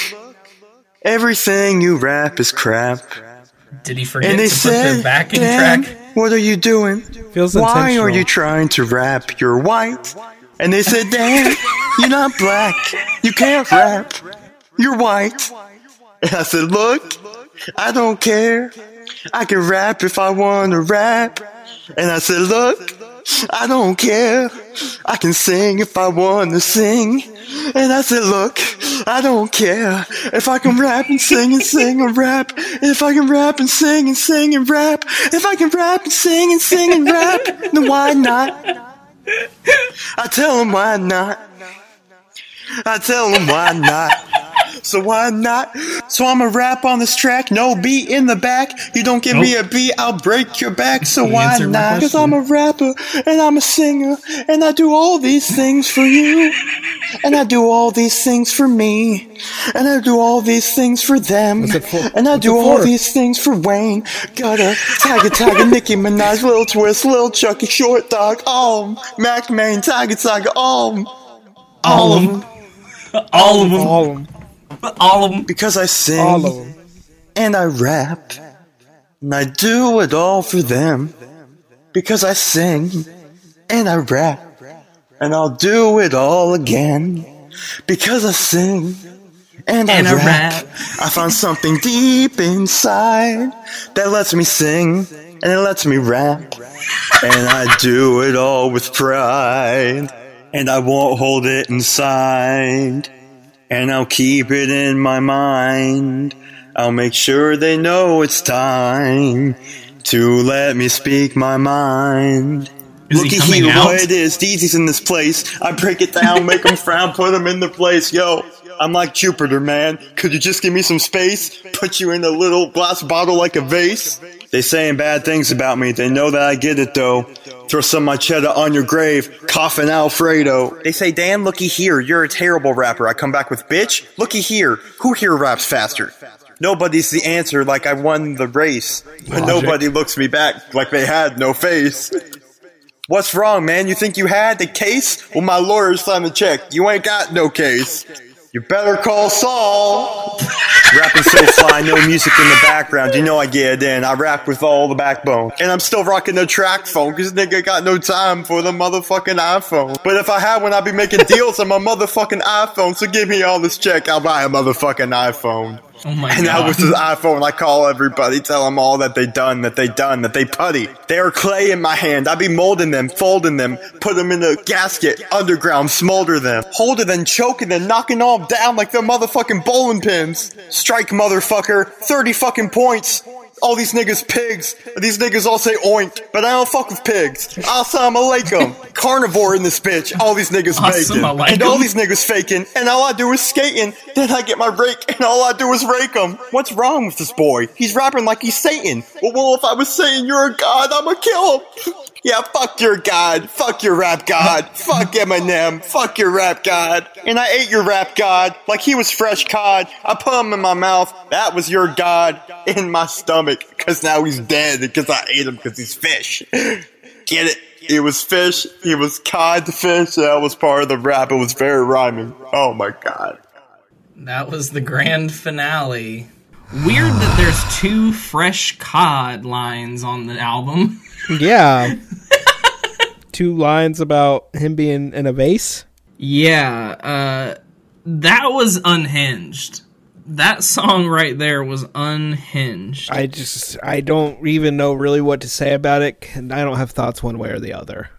everything you rap is crap. Did he forget And they to put said, the backing Dan, track? what are you doing? Feels Why are you trying to rap? You're white. And they said, Dan, you're not black. You can't rap. You're white. And I said, look, I don't care. I can rap if I want to rap. And I said, look, I don't care. I can sing if I want to sing. And I said, look, I don't care if I can rap and sing and sing and rap. If I can rap and sing and sing and rap. If I can rap and sing and sing and rap, then why not? I tell them why not. I tell them why not. So why not? So I'ma rap on this track, no beat in the back. You don't give me a beat, I'll break your back. So You why not? Cause. I'm a rapper and I'm a singer and I do all these things for you. And I do all these things for me. And I do all these things for them. And I do all these things for Wayne. Gudda, Tyga, Tyga, Nicki Minaj, Lil Twist, Lil Chuckee, Short Dawg, all Mack Maine, Tyga, Tyga, all all of them. All of them. All of them. But all of them. Because I sing. All of them. And I rap. And I do it all for them. Because I sing. And I rap. And I'll do it all again. Because I sing. And I, And I rap. rap. I found something deep inside that lets me sing. And it lets me rap. And I do it all with pride. And I won't hold it inside. And I'll keep it in my mind. I'll make sure they know it's time to let me speak my mind. Is he Looky coming here, out? what it is. Deezy's in this place. I break it down, make them frown, put them in the place. Yo, I'm like Jupiter, man. Could you just give me some space? Put you in a little glass bottle like a vase? They saying bad things about me. They know that I get it though. Throw some of my cheddar on your grave, coffin Alfredo. They say, Dan, looky here, you're a terrible rapper. I come back with, bitch, looky here, who here raps faster? Nobody's the answer like I won the race. But Logic. nobody looks me back like they had no face. What's wrong, man? You think you had the case? Well, my lawyer signed the check. You ain't got no case. You better call Saul. Rapping so fly, no music in the background. You know I get in. I rap with all the backbone. And I'm still rocking the TracFone, cause nigga got no time for the motherfucking iPhone. But if I had one, I'd be making deals on my motherfucking iPhone. So give me all this check, I'll buy a motherfucking iPhone. Oh my god. And now god. with the iPhone, I call everybody, tell them all that they done, that they done, that they putty. They are clay in my hand. I be molding them, folding them, put them in a gasket, underground, smolder them, holding them, choking them, knocking all down like they're motherfucking bowling pins. Strike, motherfucker, 30 fucking points. All these niggas pigs. These niggas all say oink, but I don't fuck with pigs. Assalamu alaikum. Carnivore in this bitch. All these niggas bacon. And all these niggas faking. And all I do is skating. Then I get my rake and all I do is rake them. What's wrong with this boy? He's rapping like he's Satan. Well, well if I was saying you're a god, I'ma kill him. Yeah, fuck your god. Fuck your rap god. Fuck Eminem. Fuck your rap god. And I ate your rap god like he was fresh cod. I put him in my mouth. That was your god in my stomach. Cause now he's dead because I ate him because he's fish. Get it? It was fish. He was cod to fish. That was part of the rap. It was very rhyming. Oh my god. That was the grand finale. Weird that there's two fresh cod lines on the album. Yeah. Two lines about him being in a vase. Yeah, uh, that was unhinged. That song right there was unhinged. I just I don't even know really what to say about it, and I don't have thoughts one way or the other.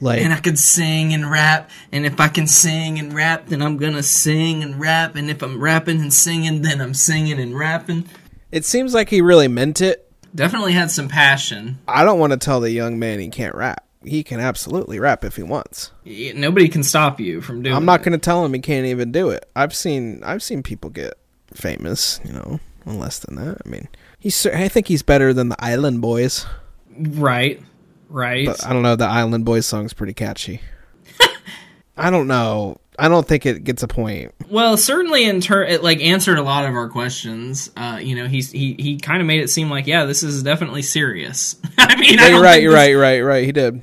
Like and I could sing and rap, and if I can sing and rap, then I'm gonna sing and rap, and if I'm rapping and singing, then I'm singing and rapping. it seems like he really meant it. Definitely had some passion. I don't want to tell the young man he can't rap. He can absolutely rap if he wants. Nobody can stop you from doing. I'm not going to tell him he can't even do it. I've seen I've seen people get famous, you know, less than that. I mean, he's I think he's better than the Island Boys. Right, right. But I don't know. The Island Boys song's pretty catchy. I don't know. I don't think it gets a point. Well, certainly in turn, it like answered a lot of our questions. Uh, you know, he's he he kind of made it seem like, yeah, this is definitely serious. I mean, Yeah, don't you're right. You're this- right. You're right. Right. He did.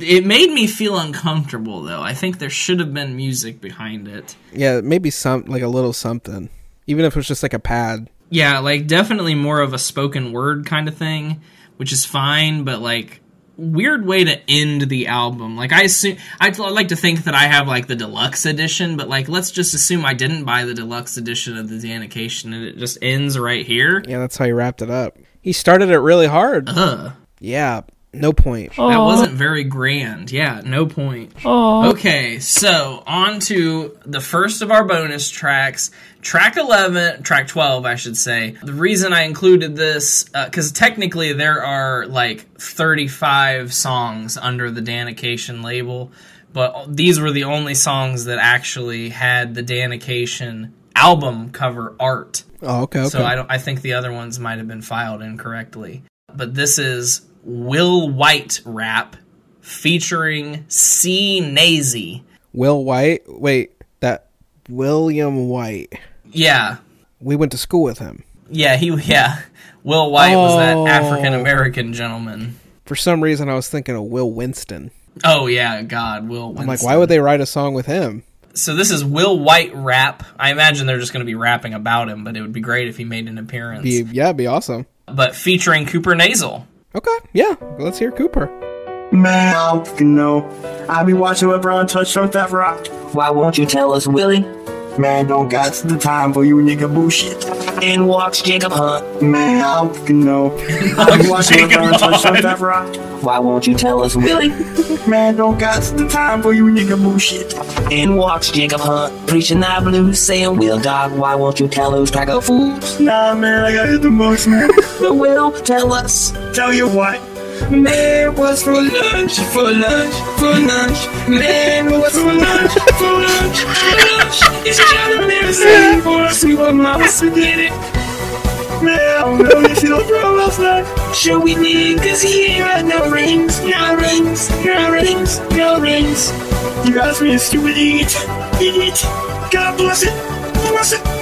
It made me feel uncomfortable, though. I think there should have been music behind it. Yeah, maybe some like a little something, even if it was just like a pad. Yeah, like definitely more of a spoken word kind of thing, which is fine, but like weird way to end the album. Like I assume I'd like to think that I have like the deluxe edition, but like let's just assume I didn't buy the deluxe edition of the Danication and it just ends right here. Yeah, that's how he wrapped it up. He started it really hard. Ugh. Yeah, No point. That wasn't very grand. Yeah, no point. Okay, so on to the first of our bonus tracks. Track 11, track 12, I should say. The reason I included this, uh, because technically there are like 35 songs under the Danication label, but these were the only songs that actually had the Danication album cover art. Oh, okay, okay. So I don't. I think the other ones might have been filed incorrectly. But this is Will White rap featuring C Nazy. Will White. Wait, that William White. Yeah, We went to school with him. yeah, he yeah. Will White was that Oh. African American gentleman. For some reason, I was thinking of Will Winston. Oh yeah, God, Will. I'm like, why would they write a song with him? So this is Will White rap. I imagine they're just going to be rapping about him, but it would be great if he made an appearance. Be yeah, it'd be awesome. But featuring Cooper Nasal. Okay, yeah, let's hear Cooper. Man, I don't know. I be watching LeBron touch on that rock. Why won't you tell us, Willie? Man, don't got the time for you nigga bullshit. In walks Jacob Hunt. Man, I fucking know. I be watching LeBron touch on that rock. Why won't you tell us, Willie? Man, don't got the time for you nigga bullshit. In walks Jacob Hunt, preaching that blues, saying, Will Dog, why won't you tell those cracker fools? Nah, man, I got hit the most, man. Will, tell us. Tell you what. Man, what's for lunch? For lunch, for lunch. Man, what's for lunch? For lunch, for lunch. It's a shot of medicine for a sweet mama spaghetti. Man, I don't know. if You see those bro last night? Sure we did, cause he ain't got no rings, no rings, no rings, no rings. You asked me a stupid idiot. Idiot. God bless it. Bless it.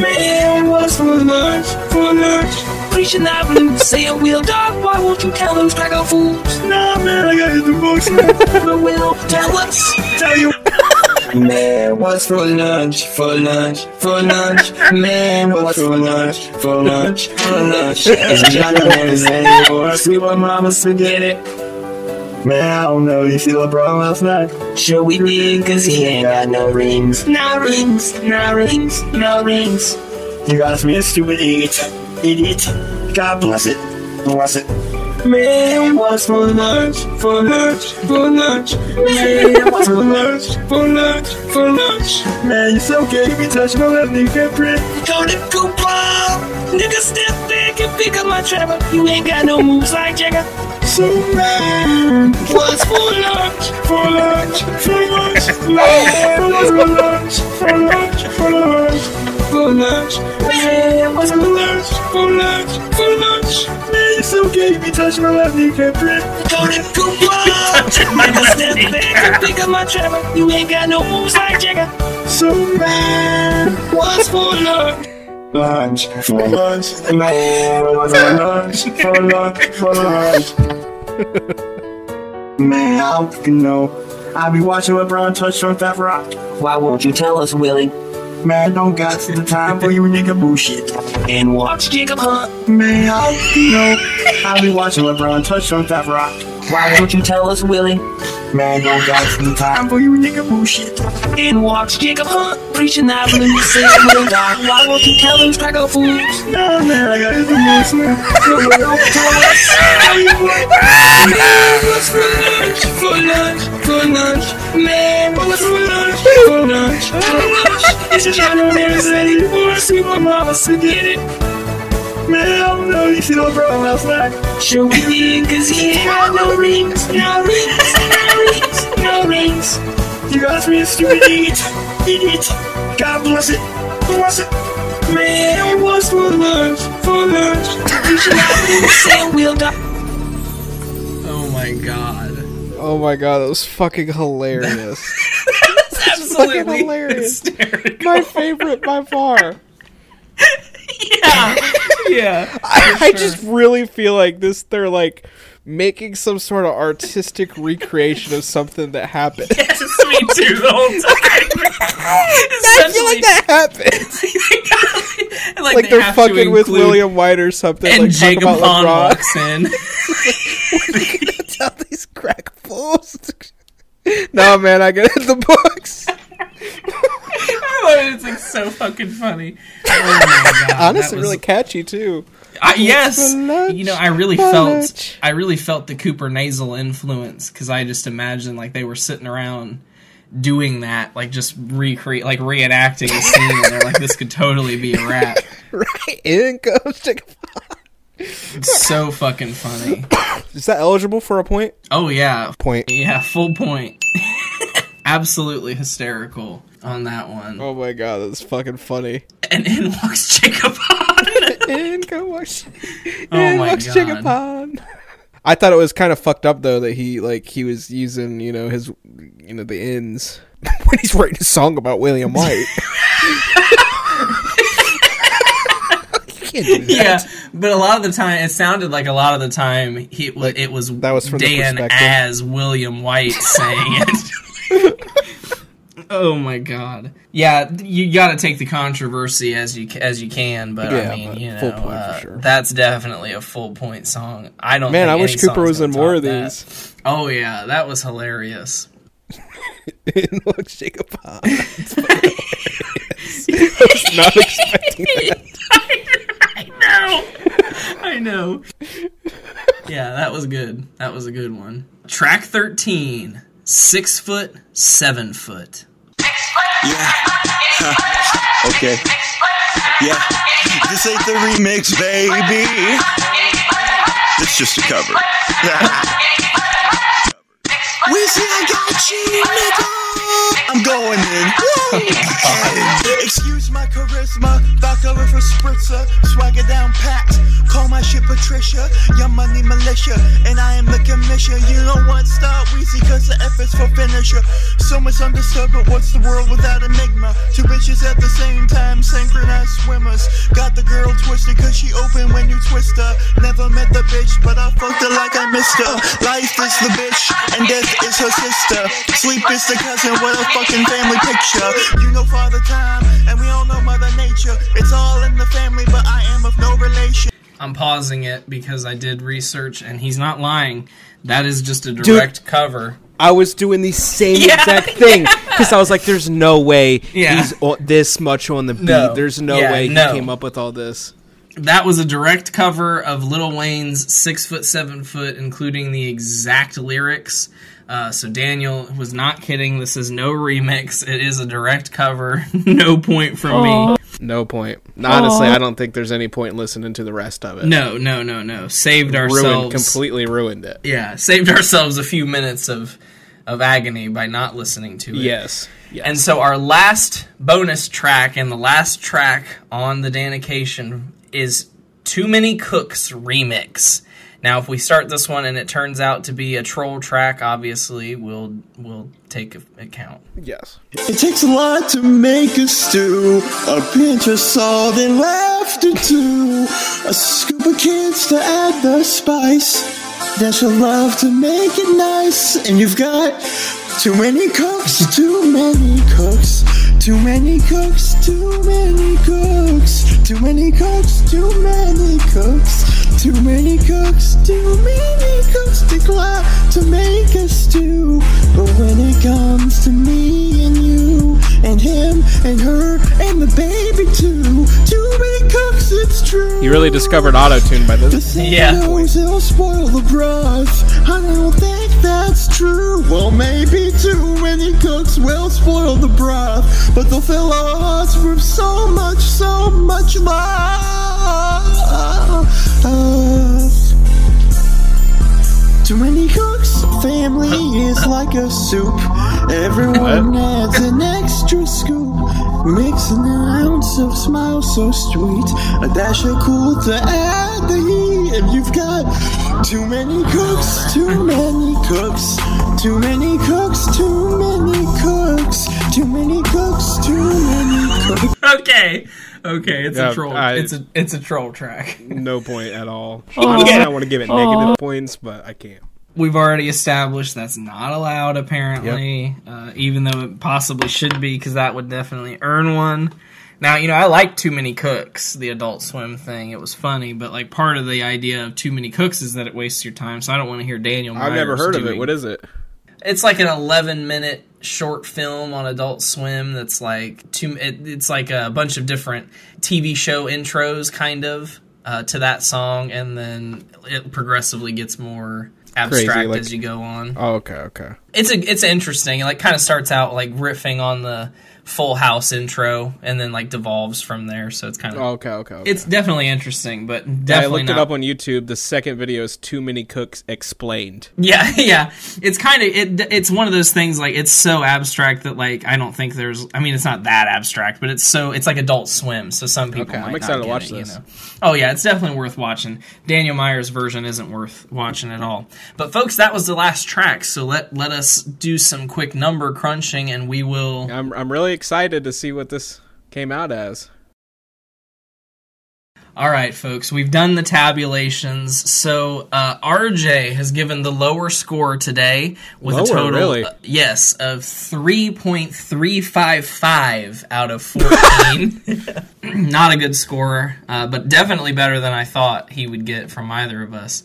Man, what's for lunch? For lunch. Preaching that blues, saying, Will Dog, why won't you tell those cracker fools? Nah, man, I got hit the man. But Will, tell us. Tell you. Man, what's for lunch? For lunch, for lunch. Man, what's for lunch? For lunch, for lunch. It's a Johnny Manziel for a sweet mama spaghetti. Man, I don't know. You see LeBron last night? Sure we did, cause he ain't got no rings. No rings, no rings, no rings. You asked me a stupid idiot. Idiot. God bless it. Bless it. Man, what's for lunch? For lunch, for lunch. Man, what's for lunch? For lunch, for lunch. Man, you're so gay. You be touching my left knee, can't print. Go to Cooper. Nigga, step back and pick up my trapper. You ain't got no moves like Jagger. So man, What's for lunch? for lunch, for lunch, what's for lunch, for lunch, for lunch, For lunch. Man, what's for lunch? For lunch, for lunch. man, you so gay. You be touching my left knee, can't print. Go to Cooper. Nigga, step back and pick up my trapper. You ain't got no moves like Jagger. So man, What's for lunch? Lunch, for lunch, for lunch, for lunch, for lunch. Man, I don't fucking know. I be watching LeBron touch on that rock. Why won't you tell us, Willie? Man, don't got the time for you nigga bullshit. And watch Jacob Hunt. Man, I don't know. I be watching LeBron touch on that rock. Why won't you tell us, Willie? Man, don't got the time for you nigga bullshit. And walks Jacob Hunt, preaching that blues, saying, Will Dog, why won't you tell those cracker fools? Nah, man, I got hit the most, man. So Will, tell us. Man, what's for lunch? For lunch, for lunch. Man, what's for lunch? For lunch, for lunch. It's a Johnny Manziel for a sweet mama spaghetti. Man, I know. You see LeBron last night? We did, cause he got no rings, no rings, no rings, no rings. You asked me a stupid idiot. Idiot. God bless it. Bless it. Man, what's for lunch? For lunch. You should not be saying Will Dog. Oh my god. Oh my god, that was fucking hilarious. That's absolutely fucking hilarious. hysterical. My favorite by far. Yeah. Yeah. I, I just really feel like this. They're like making some sort of artistic recreation of something that happened. Yes, me too the whole time. I feel like that happened. like, Like, they they're have fucking with William White or something. and like, Jacob about Hahn LeBron. walks in. Tell these crack fools. no man, I get in the books. I love it. It's like so fucking funny. Oh my god. Honestly, was- really catchy too. I, yes, lunch? you know, I really felt, lunch. I really felt the Cooper nasal influence because I just imagined like they were sitting around doing that, like just recreate, like reenacting a scene, and they're like, "This could totally be a rap." right in goes Chicken It's so fucking funny. Is that eligible for a point? Oh yeah, Point. yeah, full point. Absolutely hysterical on that one. Oh my god, that's fucking funny. And in walks Chicopon. in go watch. Oh in my walks God. I thought it was kind of fucked up though that he like he was using you know his you know the ins when he's writing a song about William White. You can't do that. yeah, but a lot of the time, it sounded like a lot of the time he it was, it was that was from Dan as William White saying it. oh my god! Yeah, you got to take the controversy as you as you can, but Yeah, I mean, you know, full point for uh, sure. that's definitely a full point song. I don't. Man, I wish Cooper was in more of that. these. Oh yeah, that was hilarious. walks Chicken Pond. It's. I was not expecting that. I know. I know. Yeah, that was good. That was a good one. Track 13. Six foot, seven foot. Yeah. okay. Yeah. This ain't the remix, baby. It's just a cover. Weezy, I got you, nigga. I'm going in. Excuse my charisma. Back over for spritzer. Swagger down packed. Call my shit Patricia. Young money militia. And I am the commission. You know what? Stop Weezy, cause the effort's for finisher. So misunderstood, but what's the world without enigma? Two bitches at the same time, synchronized swimmers. Got the girl twisted cause she open when you twist her. Never met the bitch, but I fucked her like I missed her. Life is the bitch, and death is her sister. Sleep is the cousin, what a fucking family picture. You know Father Time, and we all know Mother Nature. It's all in the family, but I am of no relation. I'm pausing it because I did research and he's not lying. That is just a direct cover. I was doing the same Yeah, exact thing because I was like, "There's no way Yeah. he's this much on the beat. No. There's no Yeah, way he came up with all this." That was a direct cover of Little Wayne's Six Foot Seven Foot, including the exact lyrics. Uh, so Daniel was not kidding. This is no remix. It is a direct cover. no point from me. No point. Honestly, I don't think there's any point in listening to the rest of it. No, no, no, no. Saved ourselves ruined, ourselves. completely ruined it. Yeah, saved ourselves a few minutes of of agony by not listening to it. Yes. yes. And so our last bonus track and the last track on the Danication is Too Many Cooks remix. Now, if we start this one and it turns out to be a troll track, obviously we'll we'll take account. Yes. It takes a lot to make a stew. A pinch of salt and laughter too. A scoop of kids to add the spice. Dash of love to make it nice. And you've got too many cooks, too many cooks. Too many cooks, too many cooks. Too many cooks, too many cooks. Too many cooks, too many cooks declare to make a stew. But when it comes to me and you and him and her and the baby too, too many cooks, it's true. You really discovered autotune by this. Yeah. Knows it'll spoil the broth. I don't think that's true. Well, maybe too many cooks will spoil the broth, but they'll fill our hearts with so much, so much love. Too many cooks, family is like a soup. Everyone adds an extra scoop. Mix an ounce of smile so sweet. A dash of cool to add the heat. And you've got too many cooks, too many cooks. Too many cooks, too many cooks. Too many cooks, too many cooks. Okay. Okay, it's Yeah, a troll. I- it's a it's a troll track. No point at all. Honestly, I want to give it negative points, but I can't. We've already established that's not allowed, apparently, uh, even though it possibly should be, because that would definitely earn one. Now, you know, I like Too Many Cooks, the Adult Swim thing. It was funny, but like part of the idea of Too Many Cooks is that it wastes your time. So I don't want to hear Daniel. I've never Myers heard of it. What is it? It's like an 11 minute short film on Adult Swim. That's like two. It, it's like a bunch of different TV show intros, kind of. uh, to that song, and then it progressively gets more abstract like- as you go on. Oh, okay, okay. It's a, it's interesting. It like kind of starts out like riffing on the Full House intro, and then like devolves from there. So it's kind of Oh, okay, okay. okay. it's definitely interesting, but Yeah, I looked not. it up on YouTube. The second video is Too Many Cooks Explained. Yeah, yeah. It's kind of it. It's one of those things like it's so abstract that like I don't think there's. I mean, it's not that abstract, but it's so it's like Adult Swim. So some people. Okay, I'm excited to watch it, this. You know? Oh yeah, it's definitely worth watching. Daniel Myers' version isn't worth watching at all. But folks, that was the last track. So let let us do some quick number crunching, and we will. I'm I'm really excited to see what this came out as. All right, folks, we've done the tabulations. So uh, RJ has given the lower score today with Lower, a total, really? uh, yes, of three point three five five out of fourteen. Not a good score, uh, but definitely better than I thought he would get from either of us.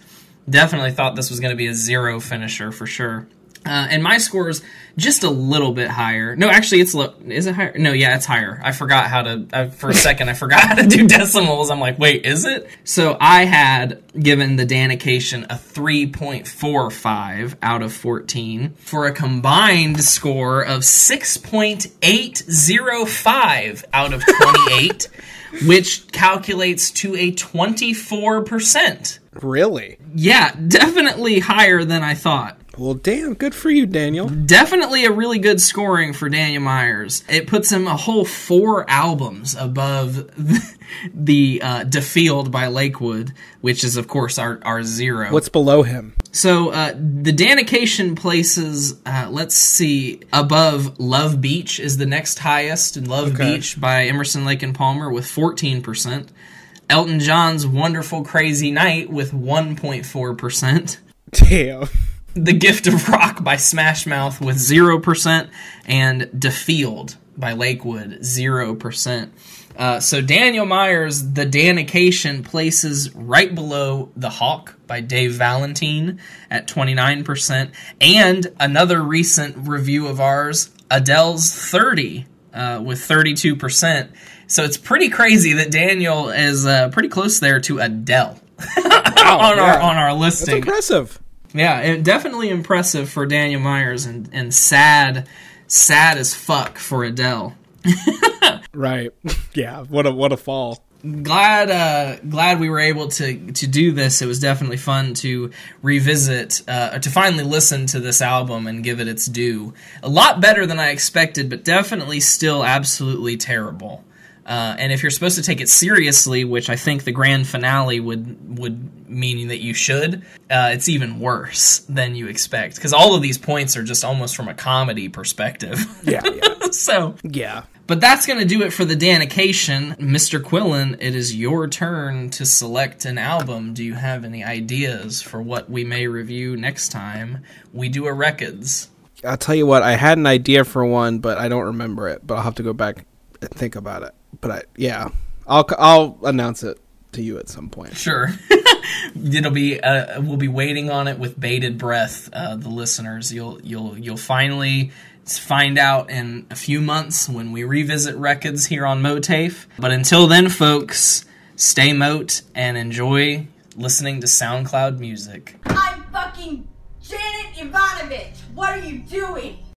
Definitely thought this was going to be a zero finisher for sure. Uh, and my score is just a little bit higher. No, actually, it's low. Is it higher? No, yeah, it's higher. I forgot how to. I, for a second, I forgot how to do decimals. I'm like, wait, is it? So I had given the Danication a 3.45 out of 14 for a combined score of 6.805 out of 28, which calculates to a 24%. Really? Yeah, definitely higher than I thought. Well, damn, good for you, Daniel. Definitely a really good scoring for Daniel Myers. It puts him a whole four albums above the, the uh, Defield by Lakewood, which is, of course, our, our zero. What's below him? So uh, the Danication places, uh, let's see, above Love Beach is the next highest, and Love Okay. Beach by Emerson, Lake and Palmer with 14%. Elton John's Wonderful Crazy Night with 1.4%. Damn. The Gift of Rock by Smash Mouth with 0%, and Defield by Lakewood, 0%. Uh, so Daniel Myers, The Danication, places right below The Hawk by Dave Valentine at 29%, and another recent review of ours, Adele's 30 uh, with 32%. So it's pretty crazy that Daniel is uh, pretty close there to Adele on our on our listing. That's impressive. Yeah, it, definitely impressive for Daniel Myers and, and sad, sad as fuck for Adele. Right. Yeah. What a what a fall. Glad, uh, glad we were able to to do this. It was definitely fun to revisit, uh, to finally listen to this album and give it its due. A lot better than I expected, but definitely still absolutely terrible. Uh, and if you're supposed to take it seriously, which I think the grand finale would would mean that you should, uh, it's even worse than you expect because all of these points are just almost from a comedy perspective. Yeah. yeah. so yeah. but that's going to do it for the Danication. Mr. Quillen, it is your turn to select an album. Do you have any ideas for what we may review next time we do a records? I'll tell you what. I had an idea for one, but I don't remember it. But I'll have to go back and think about it. But I, yeah, I'll I'll announce it to you at some point. Sure. It'll be uh, we'll be waiting on it with bated breath. Uh, the listeners, you'll you'll you'll finally find out in a few months when we revisit records here on MOATAIF. But until then, folks, stay moat and enjoy listening to SoundCloud music. I'm fucking Janet Evanovich. What are you doing?